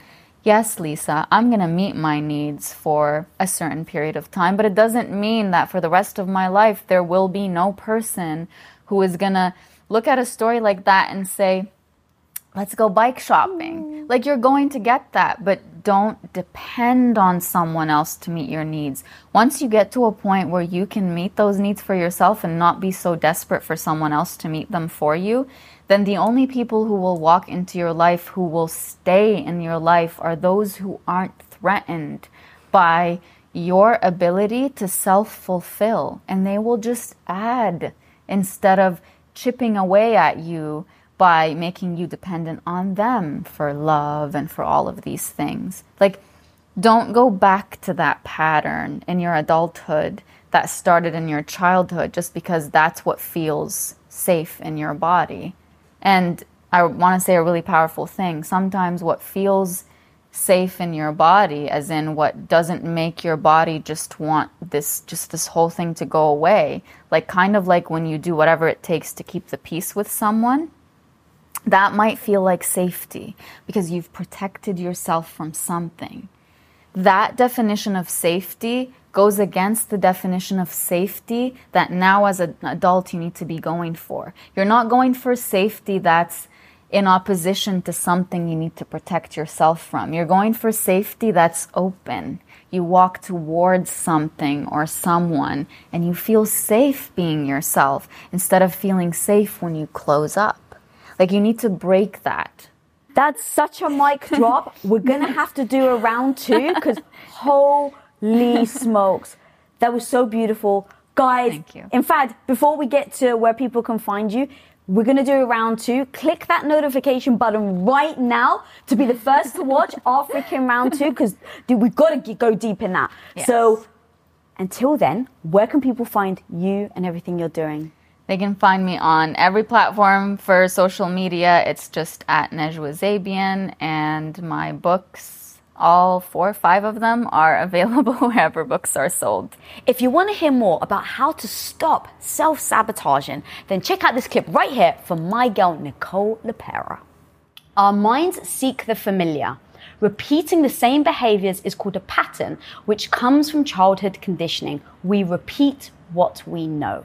Yes, Lisa, I'm going to meet my needs for a certain period of time, but it doesn't mean that for the rest of my life there will be no person who is going to look at a story like that and say, let's go bike shopping. Mm. Like you're going to get that, but don't depend on someone else to meet your needs. Once you get to a point where you can meet those needs for yourself and not be so desperate for someone else to meet them for you, then the only people who will walk into your life, who will stay in your life, are those who aren't threatened by your ability to self fulfill. And they will just add instead of chipping away at you by making you dependent on them for love and for all of these things. Like, don't go back to that pattern in your adulthood that started in your childhood just because that's what feels safe in your body. And I want to say a really powerful thing. Sometimes what feels safe in your body as in what doesn't make your body just want this just this whole thing to go away like kind of like when you do whatever it takes to keep the peace with someone that might feel like safety because you've protected yourself from something that definition of safety goes against the definition of safety that now as an adult you need to be going for. You're not going for safety that's in opposition to something you need to protect yourself from. You're going for safety that's open. You walk towards something or someone and you feel safe being yourself instead of feeling safe when you close up. Like you need to break that. That's such a mic drop. We're gonna have to do a round two because holy smokes, that was so beautiful, guys. Thank you. In fact, before we get to where people can find you, We're going to do a round two. Click that notification button right now to be the first to watch our freaking round two because we've got to go deep in that. Yes. So until then, where can people find you and everything you're doing? They can find me on every platform for social media. It's just at Najwa Zebian, and my books, all four or five of them, are available wherever books are sold. If you want to hear more about how to stop self sabotaging, then check out this clip right here from my girl Nicole LePera. Our minds seek the familiar. Repeating the same behaviors is called a pattern, which comes from childhood conditioning. We repeat what we know.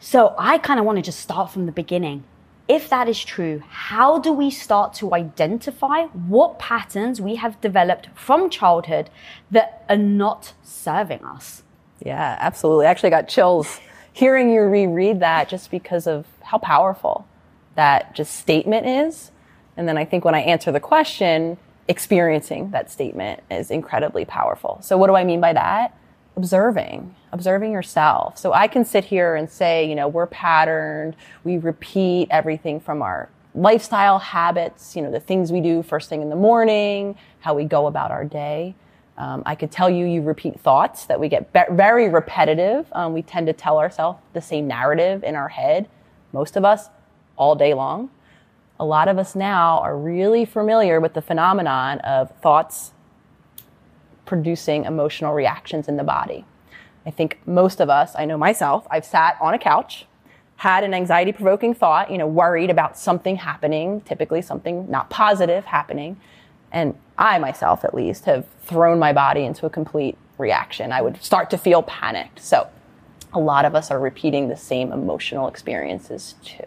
So I kind of want to just start from the beginning. If that is true, how do we start to identify what patterns we have developed from childhood that are not serving us? Yeah, absolutely. I actually got chills hearing you reread that just because of how powerful that just statement is. And then I think when I answer the question, experiencing that statement is incredibly powerful. So what do I mean by that? Observing, observing yourself. So I can sit here and say, you know, we're patterned, we repeat everything from our lifestyle habits, you know, the things we do first thing in the morning, how we go about our day. Um, I could tell you, you repeat thoughts that we get be- very repetitive. Um, we tend to tell ourselves the same narrative in our head, most of us, all day long. A lot of us now are really familiar with the phenomenon of thoughts producing emotional reactions in the body. I think most of us, I know myself, I've sat on a couch, had an anxiety provoking thought, you know, worried about something happening, typically something not positive happening. And I myself, at least, have thrown my body into a complete reaction. I would start to feel panicked. So a lot of us are repeating the same emotional experiences too.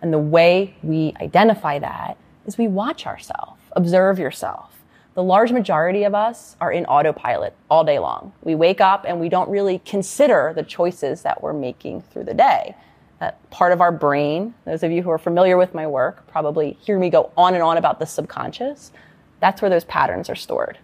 And the way we identify that is we watch ourselves, observe yourself the large majority of us are in autopilot all day long. We wake up and we don't really consider the choices that we're making through the day. That part of our brain, those of you who are familiar with my work probably hear me go on and on about the subconscious. That's where those patterns are stored.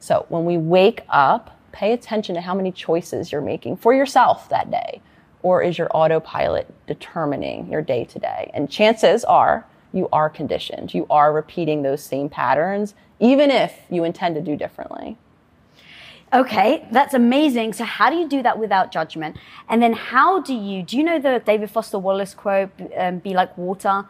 So when we wake up, pay attention to how many choices you're making for yourself that day. Or is your autopilot determining your day to day? And chances are you are conditioned. You are repeating those same patterns, even if you intend to do differently. Okay, that's amazing. So, how do you do that without judgment? And then, how do you do you know the David Foster Wallace quote, um, "Be like water"?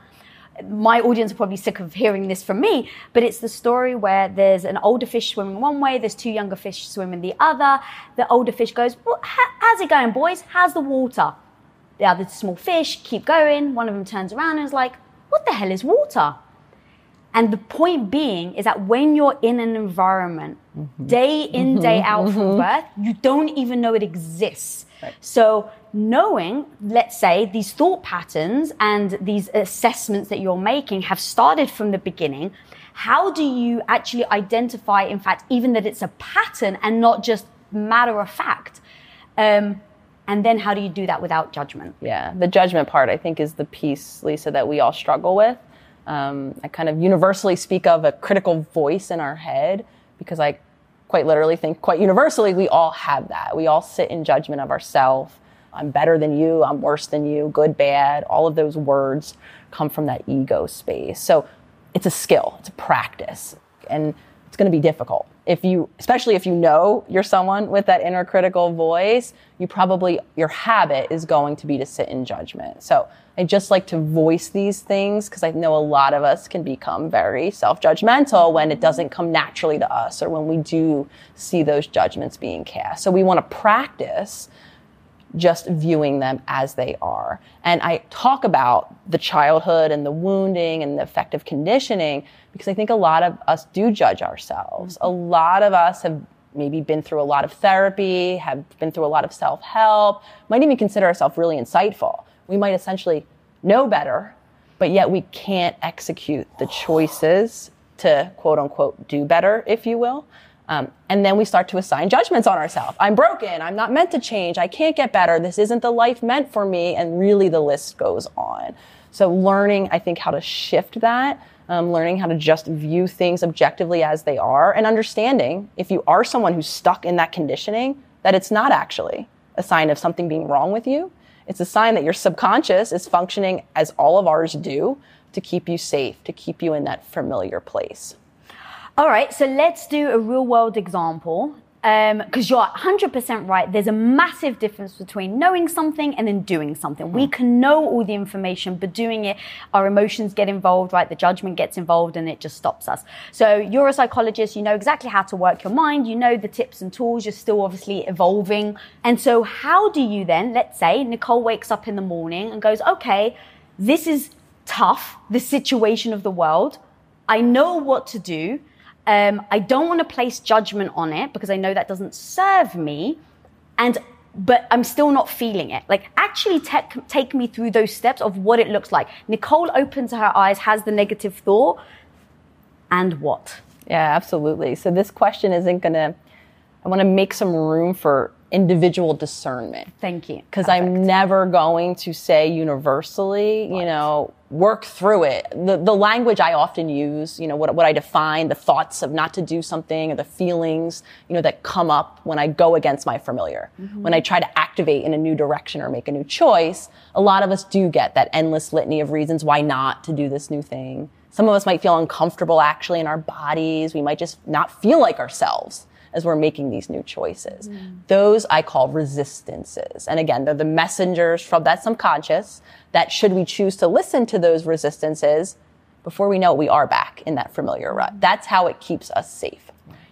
My audience are probably sick of hearing this from me, but it's the story where there's an older fish swimming one way, there's two younger fish swimming the other. The older fish goes, well, "How's it going, boys? How's the water?" The other small fish keep going. One of them turns around and is like, what the hell is water? And the point being is that when you're in an environment, mm-hmm. day in, mm-hmm. day out from mm-hmm. birth, you don't even know it exists. Right. So, knowing, let's say, these thought patterns and these assessments that you're making have started from the beginning, how do you actually identify, in fact, even that it's a pattern and not just matter of fact? Um, and then how do you do that without judgment? Yeah, the judgment part, I think, is the piece, Lisa, that we all struggle with. Um, I kind of universally speak of a critical voice in our head because I quite literally think, quite universally, we all have that. We all sit in judgment of ourselves. I'm better than you, I'm worse than you, good, bad. All of those words come from that ego space. So it's a skill, it's a practice, and it's going to be difficult. If you especially if you know you're someone with that inner critical voice you probably your habit is going to be to sit in judgment. So i just like to voice these things because i know a lot of us can become very self-judgmental when it doesn't come naturally to us or when we do see those judgments being cast. So we want to practice just viewing them as they are. And I talk about the childhood and the wounding and the effective conditioning because I think a lot of us do judge ourselves. A mm-hmm. lot of us have maybe been through a lot of therapy, have been through a lot of self help, might even consider ourselves really insightful. We might essentially know better, but yet we can't execute the choices to quote unquote do better, if you will. Um, and then we start to assign judgments on ourselves. I'm broken. I'm not meant to change. I can't get better. This isn't the life meant for me. And really, the list goes on. So, learning, I think, how to shift that, um, learning how to just view things objectively as they are, and understanding if you are someone who's stuck in that conditioning, that it's not actually a sign of something being wrong with you. It's a sign that your subconscious is functioning as all of ours do to keep you safe, to keep you in that familiar place. All right, so let's do a real world example because um, you're 100% right. There's a massive difference between knowing something and then doing something. We can know all the information, but doing it, our emotions get involved, right? The judgment gets involved and it just stops us. So you're a psychologist, you know exactly how to work your mind, you know the tips and tools, you're still obviously evolving. And so, how do you then, let's say, Nicole wakes up in the morning and goes, okay, this is tough, the situation of the world. I know what to do. Um, I don't want to place judgment on it because I know that doesn't serve me. And but I'm still not feeling it. Like, actually, take, take me through those steps of what it looks like. Nicole opens her eyes, has the negative thought, and what? Yeah, absolutely. So, this question isn't going to, I want to make some room for individual discernment. Thank you. Because I'm never going to say universally, right. you know, work through it. The, the language I often use, you know, what, what I define, the thoughts of not to do something or the feelings, you know, that come up when I go against my familiar. Mm-hmm. When I try to activate in a new direction or make a new choice, a lot of us do get that endless litany of reasons why not to do this new thing. Some of us might feel uncomfortable actually in our bodies. We might just not feel like ourselves as we're making these new choices. Mm. Those I call resistances. And again, they're the messengers from that subconscious that should we choose to listen to those resistances, before we know it, we are back in that familiar rut. That's how it keeps us safe.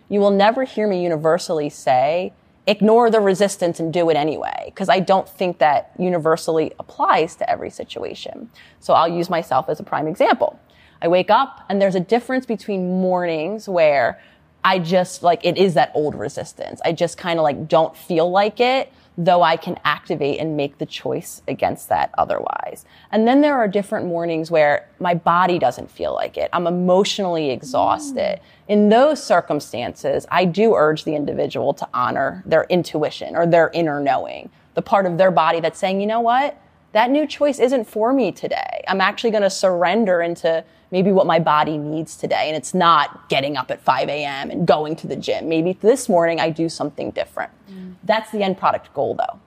You will never hear me universally say, ignore the resistance and do it anyway, because I don't think that universally applies to every situation. So I'll use myself as a prime example. I wake up and there's a difference between mornings where I just like it is that old resistance. I just kind of like don't feel like it, though I can activate and make the choice against that otherwise. And then there are different mornings where my body doesn't feel like it. I'm emotionally exhausted. Mm. In those circumstances, I do urge the individual to honor their intuition or their inner knowing, the part of their body that's saying, you know what? That new choice isn't for me today. I'm actually going to surrender into maybe what my body needs today. And it's not getting up at 5 a.m. and going to the gym. Maybe this morning I do something different. Mm. That's the end product goal though,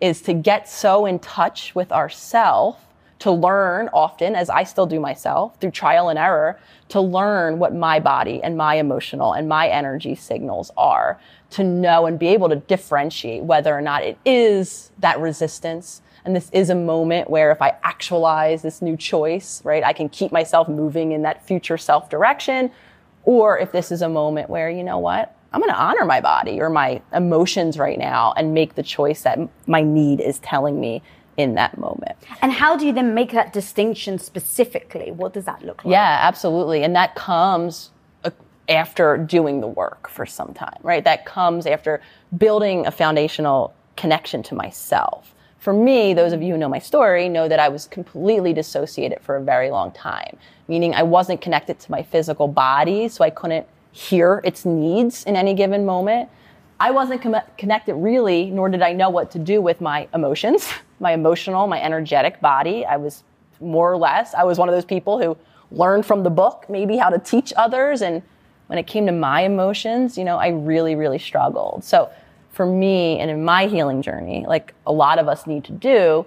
is to get so in touch with ourself to learn often, as I still do myself, through trial and error, to learn what my body and my emotional and my energy signals are, to know and be able to differentiate whether or not it is that resistance and this is a moment where if I actualize this new choice, right, I can keep myself moving in that future self direction. Or if this is a moment where, you know what, I'm going to honor my body or my emotions right now and make the choice that my need is telling me in that moment. And how do you then make that distinction specifically? What does that look like? Yeah, absolutely. And that comes uh, after doing the work for some time, right? That comes after building a foundational connection to myself for me, those of you who know my story know that I was completely dissociated for a very long time, meaning I wasn't connected to my physical body, so I couldn't hear its needs in any given moment. I wasn't com- connected really, nor did I know what to do with my emotions, my emotional, my energetic body. I was more or less, I was one of those people who learned from the book maybe how to teach others. And when it came to my emotions, you know, I really, really struggled. So for me and in my healing journey, like a lot of us need to do,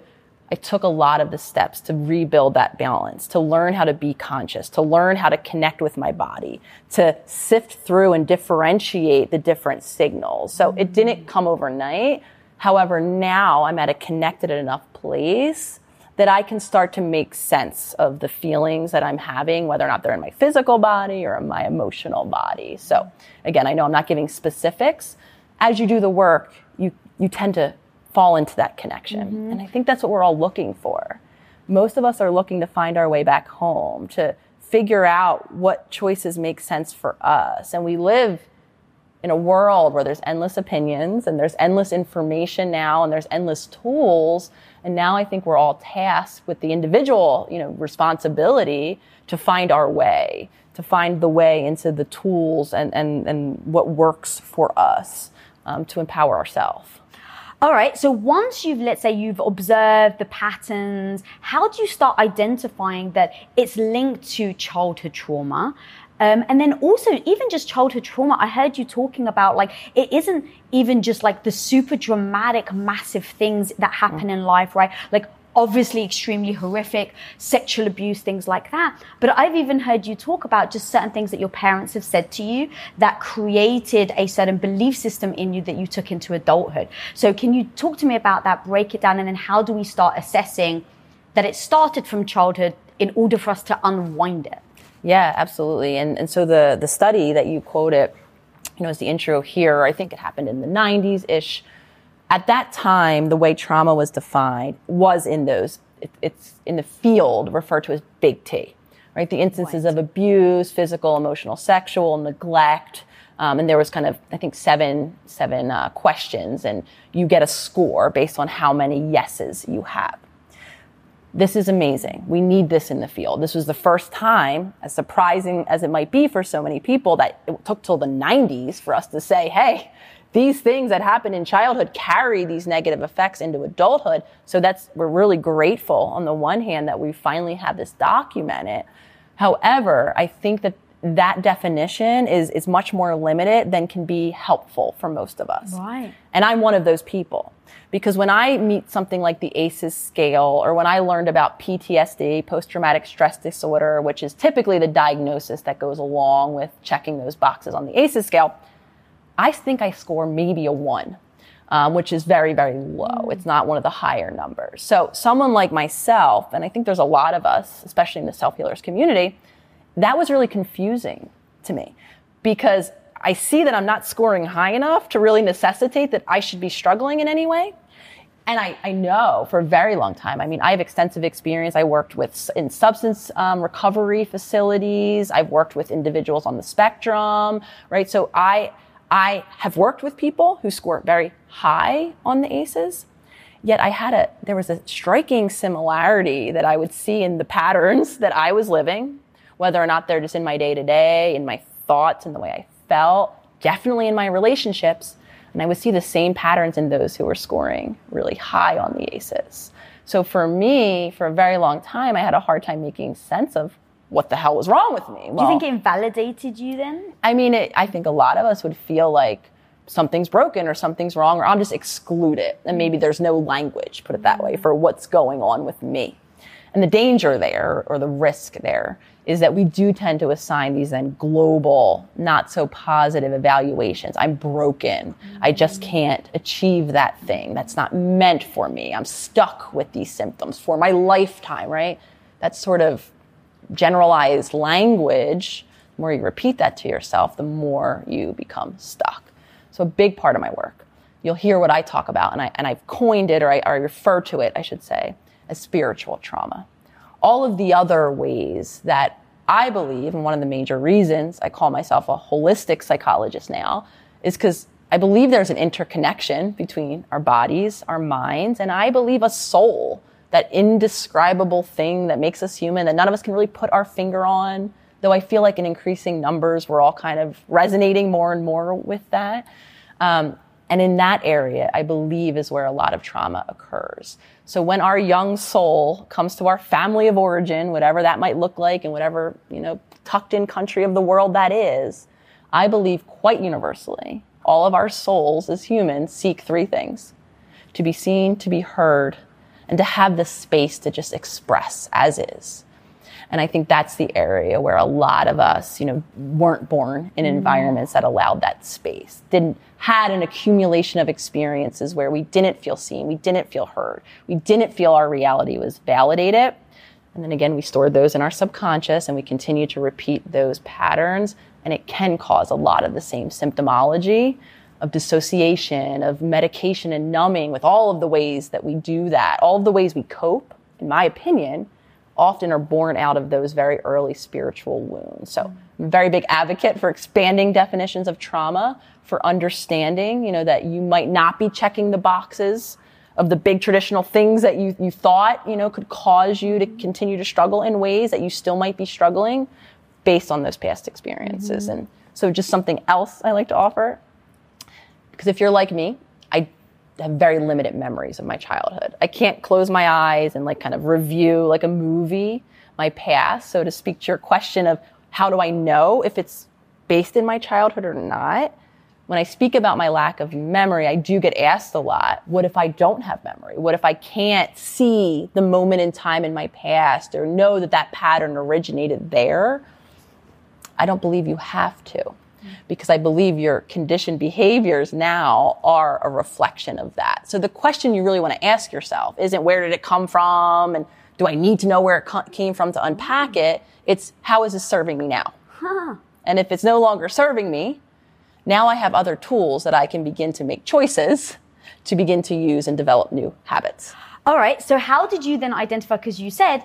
I took a lot of the steps to rebuild that balance, to learn how to be conscious, to learn how to connect with my body, to sift through and differentiate the different signals. So it didn't come overnight. However, now I'm at a connected enough place that I can start to make sense of the feelings that I'm having, whether or not they're in my physical body or in my emotional body. So again, I know I'm not giving specifics, as you do the work, you, you tend to fall into that connection. Mm-hmm. And I think that's what we're all looking for. Most of us are looking to find our way back home, to figure out what choices make sense for us. And we live in a world where there's endless opinions and there's endless information now and there's endless tools. And now I think we're all tasked with the individual, you know, responsibility to find our way, to find the way into the tools and, and, and what works for us um, to empower ourselves. All right. So once you've, let's say, you've observed the patterns, how do you start identifying that it's linked to childhood trauma? Um, and then also, even just childhood trauma, I heard you talking about like it isn't even just like the super dramatic, massive things that happen in life, right? Like obviously extremely horrific, sexual abuse, things like that. But I've even heard you talk about just certain things that your parents have said to you that created a certain belief system in you that you took into adulthood. So can you talk to me about that, break it down, and then how do we start assessing that it started from childhood in order for us to unwind it? Yeah, absolutely. And and so the the study that you quoted, you know, as the intro here, I think it happened in the 90s ish at that time, the way trauma was defined was in those, it, it's in the field referred to as big T, right? The instances right. of abuse, physical, emotional, sexual, neglect. Um, and there was kind of, I think, seven, seven uh, questions, and you get a score based on how many yeses you have. This is amazing. We need this in the field. This was the first time, as surprising as it might be for so many people, that it took till the 90s for us to say, hey, these things that happen in childhood carry these negative effects into adulthood. So that's, we're really grateful on the one hand that we finally have this documented. However, I think that that definition is, is much more limited than can be helpful for most of us. Right. And I'm one of those people. Because when I meet something like the ACEs scale, or when I learned about PTSD, post traumatic stress disorder, which is typically the diagnosis that goes along with checking those boxes on the ACEs scale, I think I score maybe a one, um, which is very, very low. Mm. It's not one of the higher numbers. So someone like myself, and I think there's a lot of us, especially in the self healers community, that was really confusing to me because I see that I'm not scoring high enough to really necessitate that I should be struggling in any way. And I, I know for a very long time. I mean, I have extensive experience. I worked with in substance um, recovery facilities. I've worked with individuals on the spectrum, right? So I I have worked with people who score very high on the ACEs, yet I had a, there was a striking similarity that I would see in the patterns that I was living, whether or not they're just in my day to day, in my thoughts, in the way I felt, definitely in my relationships. And I would see the same patterns in those who were scoring really high on the ACEs. So for me, for a very long time, I had a hard time making sense of what the hell was wrong with me? Well, Do you think it invalidated you then? I mean, it, I think a lot of us would feel like something's broken or something's wrong, or I'll just exclude it. And maybe there's no language, put it that way, for what's going on with me. And the danger there, or the risk there, is that we do tend to assign these then global, not so positive evaluations. I'm broken. I just can't achieve that thing. That's not meant for me. I'm stuck with these symptoms for my lifetime, right? That's sort of generalized language, the more you repeat that to yourself, the more you become stuck. So a big part of my work, you'll hear what I talk about, and, I, and I've coined it, or I, or I refer to it, I should say, as spiritual trauma. All of the other ways that I believe, and one of the major reasons I call myself a holistic psychologist now, is because I believe there's an interconnection between our bodies, our minds, and I believe a soul that indescribable thing that makes us human that none of us can really put our finger on. Though I feel like in increasing numbers, we're all kind of resonating more and more with that. Um, and in that area, I believe is where a lot of trauma occurs. So when our young soul comes to our family of origin, whatever that might look like and whatever, you know, tucked in country of the world that is, I believe quite universally, all of our souls as humans seek three things. To be seen, to be heard, and to have the space to just express as is. And I think that's the area where a lot of us, you know, weren't born in mm-hmm. environments that allowed that space, didn't had an accumulation of experiences where we didn't feel seen, we didn't feel heard, we didn't feel our reality was validated. And then again, we stored those in our subconscious and we continue to repeat those patterns. And it can cause a lot of the same symptomology of dissociation, of medication and numbing, with all of the ways that we do that, all of the ways we cope, in my opinion, often are born out of those very early spiritual wounds. So I'm a very big advocate for expanding definitions of trauma, for understanding, you know, that you might not be checking the boxes of the big traditional things that you, you thought, you know, could cause you to continue to struggle in ways that you still might be struggling based on those past experiences. Mm-hmm. And so just something else I like to offer because if you're like me, I have very limited memories of my childhood. I can't close my eyes and like kind of review like a movie my past. So to speak to your question of how do I know if it's based in my childhood or not? When I speak about my lack of memory, I do get asked a lot, what if I don't have memory? What if I can't see the moment in time in my past or know that that pattern originated there? I don't believe you have to because I believe your conditioned behaviors now are a reflection of that. So the question you really want to ask yourself isn't where did it come from and do I need to know where it came from to unpack it? It's how is this serving me now? Huh. And if it's no longer serving me, now I have other tools that I can begin to make choices to begin to use and develop new habits. All right. So how did you then identify? Because you said,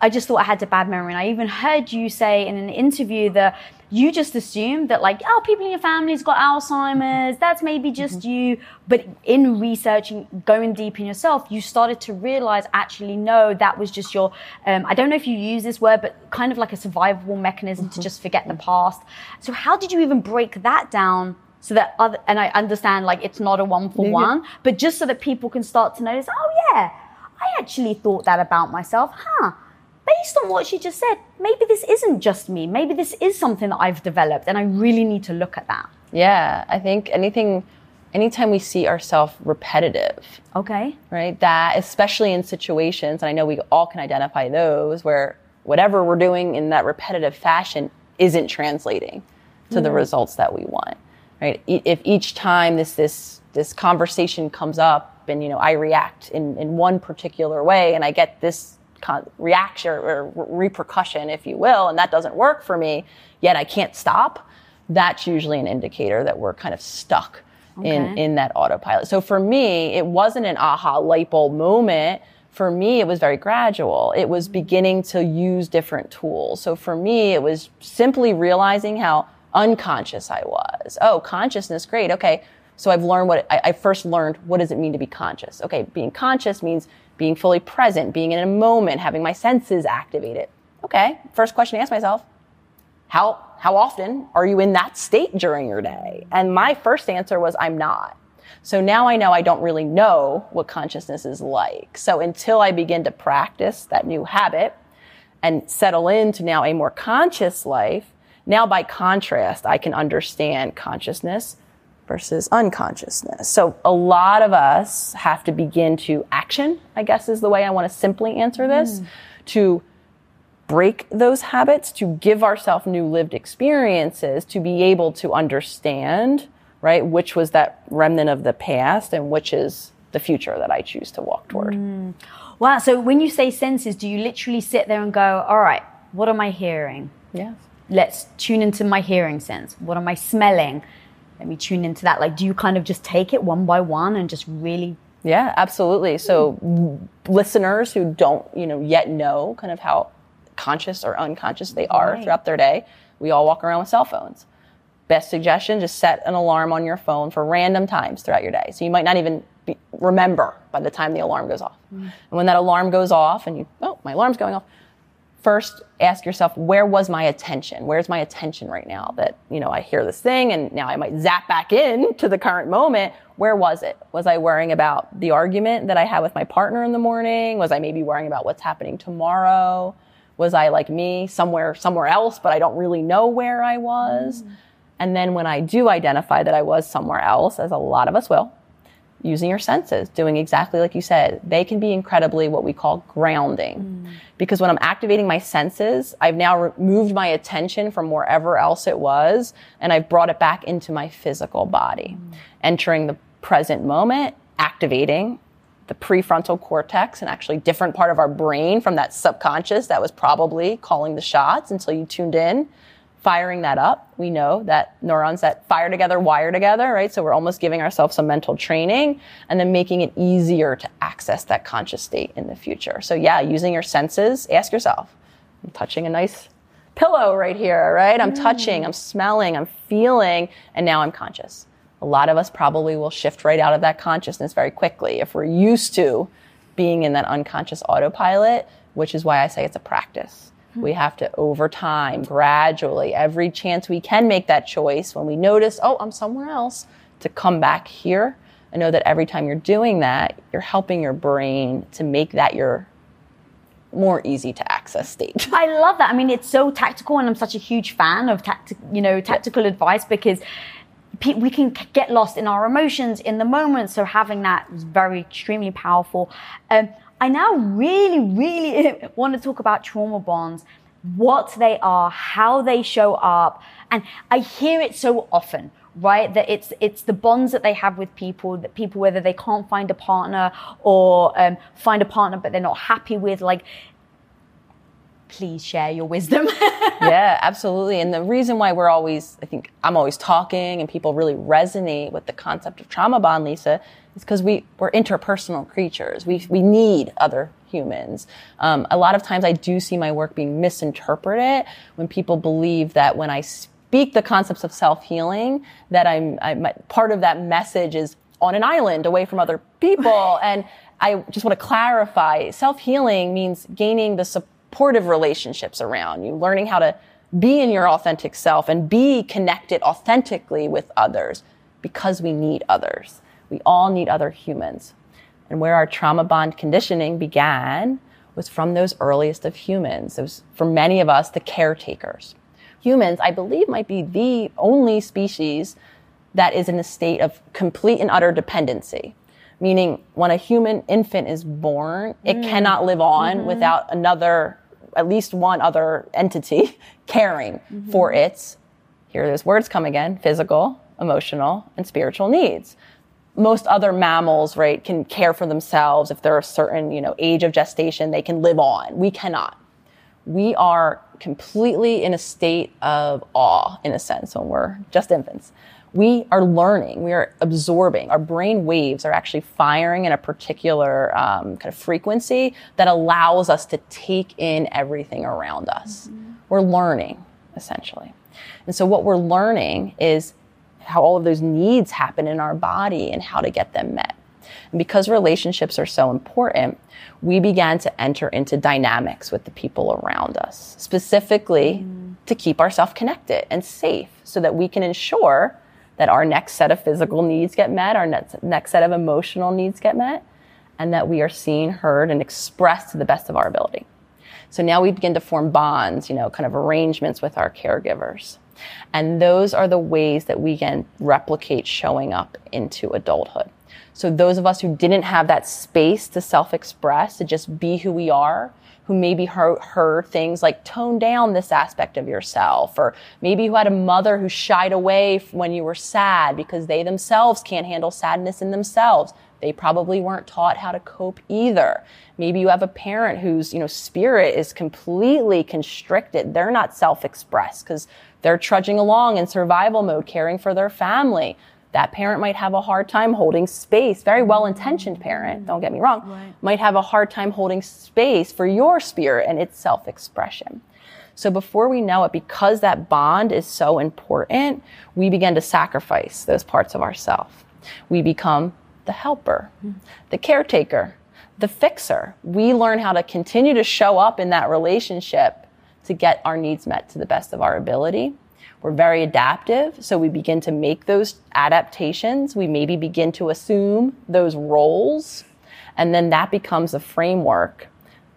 I just thought I had a bad memory. And I even heard you say in an interview that you just assume that like oh people in your family's got alzheimer's that's maybe just mm-hmm. you but in researching going deep in yourself you started to realize actually no that was just your um, i don't know if you use this word but kind of like a survivable mechanism mm-hmm. to just forget the past so how did you even break that down so that other and i understand like it's not a one for one but just so that people can start to notice oh yeah i actually thought that about myself huh based on what she just said, maybe this isn't just me. Maybe this is something that I've developed and I really need to look at that. Yeah, I think anything anytime we see ourselves repetitive. Okay. Right? That especially in situations and I know we all can identify those where whatever we're doing in that repetitive fashion isn't translating to mm. the results that we want. Right? If each time this this this conversation comes up and you know I react in in one particular way and I get this reaction or repercussion, if you will, and that doesn't work for me, yet I can't stop, that's usually an indicator that we're kind of stuck okay. in, in that autopilot. So for me, it wasn't an aha light bulb moment. For me, it was very gradual. It was mm-hmm. beginning to use different tools. So for me, it was simply realizing how unconscious I was. Oh, consciousness, great. Okay. So I've learned what I, I first learned. What does it mean to be conscious? Okay. Being conscious means being fully present, being in a moment, having my senses activated. Okay, first question to ask myself, how, how often are you in that state during your day? And my first answer was, I'm not. So now I know I don't really know what consciousness is like. So until I begin to practice that new habit and settle into now a more conscious life, now by contrast, I can understand consciousness versus unconsciousness. So a lot of us have to begin to action, I guess is the way I want to simply answer this, mm. to break those habits, to give ourselves new lived experiences, to be able to understand, right, which was that remnant of the past and which is the future that I choose to walk toward. Mm. Wow. So when you say senses, do you literally sit there and go, all right, what am I hearing? Yes. Let's tune into my hearing sense. What am I smelling? Let me tune into that. Like, do you kind of just take it one by one and just really? Yeah, absolutely. So, mm. listeners who don't, you know, yet know kind of how conscious or unconscious they are right. throughout their day, we all walk around with cell phones. Best suggestion: just set an alarm on your phone for random times throughout your day. So you might not even be, remember by the time the alarm goes off. Mm. And when that alarm goes off, and you, oh, my alarm's going off first ask yourself where was my attention? Where's my attention right now that you know i hear this thing and now i might zap back in to the current moment? Where was it? Was i worrying about the argument that i had with my partner in the morning? Was i maybe worrying about what's happening tomorrow? Was i like me somewhere somewhere else but i don't really know where i was? Mm. and then when i do identify that i was somewhere else as a lot of us will using your senses, doing exactly like you said, they can be incredibly what we call grounding. Mm. Because when I'm activating my senses, I've now moved my attention from wherever else it was and I've brought it back into my physical body, mm. entering the present moment, activating the prefrontal cortex, an actually different part of our brain from that subconscious that was probably calling the shots until you tuned in firing that up. We know that neurons that fire together wire together, right? So we're almost giving ourselves some mental training and then making it easier to access that conscious state in the future. So yeah, using your senses, ask yourself, I'm touching a nice pillow right here, right? I'm touching, I'm smelling, I'm feeling, and now I'm conscious. A lot of us probably will shift right out of that consciousness very quickly if we're used to being in that unconscious autopilot, which is why I say it's a practice. We have to, over time, gradually, every chance we can make that choice when we notice, oh, I'm somewhere else, to come back here and know that every time you're doing that, you're helping your brain to make that your more easy to access state. I love that. I mean, it's so tactical, and I'm such a huge fan of tactic, you know, tactical advice because pe- we can get lost in our emotions in the moment. So having that is very extremely powerful. Um, I now really, really want to talk about trauma bonds, what they are, how they show up, and I hear it so often right that it's it's the bonds that they have with people that people whether they can't find a partner or um, find a partner but they're not happy with like please share your wisdom. Yeah absolutely. And the reason why we're always i think i'm always talking and people really resonate with the concept of trauma bond lisa is because we we're interpersonal creatures. We we need other humans. Um, a lot of times i do see my work being misinterpreted when people believe that when i speak the concepts of self-healing that i'm, I'm part of that message is on an island away from other people. And i just want to clarify self-healing means gaining the supportive relationships around you learning how to be in your authentic self and be connected authentically with others because we need others. We all need other humans. And where our trauma bond conditioning began was from those earliest of humans. Those for many of us the caretakers. Humans, I believe, might be the only species that is in a state of complete and utter dependency. Meaning, when a human infant is born, it mm. cannot live on mm-hmm. without another, at least one other entity caring mm-hmm. for its, here those words come again, physical, emotional, and spiritual needs. Most other mammals, right, can care for themselves. If they're a certain, you know, age of gestation, they can live on. We cannot. We are completely in a state of awe, in a sense, when we're just infants. We are learning, we are absorbing. Our brain waves are actually firing in a particular um, kind of frequency that allows us to take in everything around us. Mm-hmm. We're learning, essentially. And so, what we're learning is how all of those needs happen in our body and how to get them met. And because relationships are so important, we began to enter into dynamics with the people around us, specifically mm. to keep ourselves connected and safe so that we can ensure that our next set of physical needs get met, our next, next set of emotional needs get met, and that we are seen, heard, and expressed to the best of our ability. So now we begin to form bonds, you know, kind of arrangements with our caregivers. And those are the ways that we can replicate showing up into adulthood. So those of us who didn't have that space to self-express, to just be who we are, who maybe heard, heard, things like tone down this aspect of yourself, or maybe who had a mother who shied away when you were sad because they themselves can't handle sadness in themselves. They probably weren't taught how to cope either. Maybe you have a parent whose, you know, spirit is completely constricted. They're not self-expressed because they're trudging along in survival mode, caring for their family that parent might have a hard time holding space. Very well intentioned parent, don't get me wrong, right. might have a hard time holding space for your spirit and its self expression. So before we know it, because that bond is so important, we begin to sacrifice those parts of ourselves. We become the helper, the caretaker, the fixer. We learn how to continue to show up in that relationship to get our needs met to the best of our ability. We're very adaptive, so we begin to make those adaptations. We maybe begin to assume those roles, and then that becomes a framework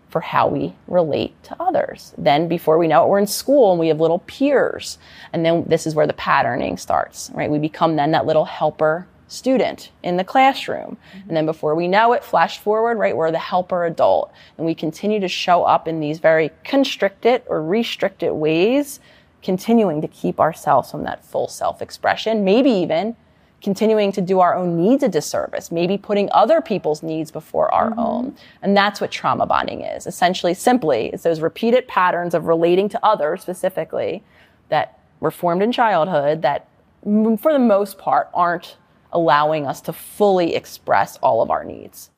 for how we relate to others. Then before we know it, we're in school and we have little peers. And then this is where the patterning starts, right? We become then that little helper student in the classroom. Mm-hmm. And then before we know it, flash forward, right, we're the helper adult. And we continue to show up in these very constricted or restricted ways continuing to keep ourselves from that full self expression, maybe even continuing to do our own needs a disservice, maybe putting other people's needs before our mm-hmm. own. And that's what trauma bonding is. Essentially, simply, it's those repeated patterns of relating to others specifically that were formed in childhood that, for the most part, aren't allowing us to fully express all of our needs.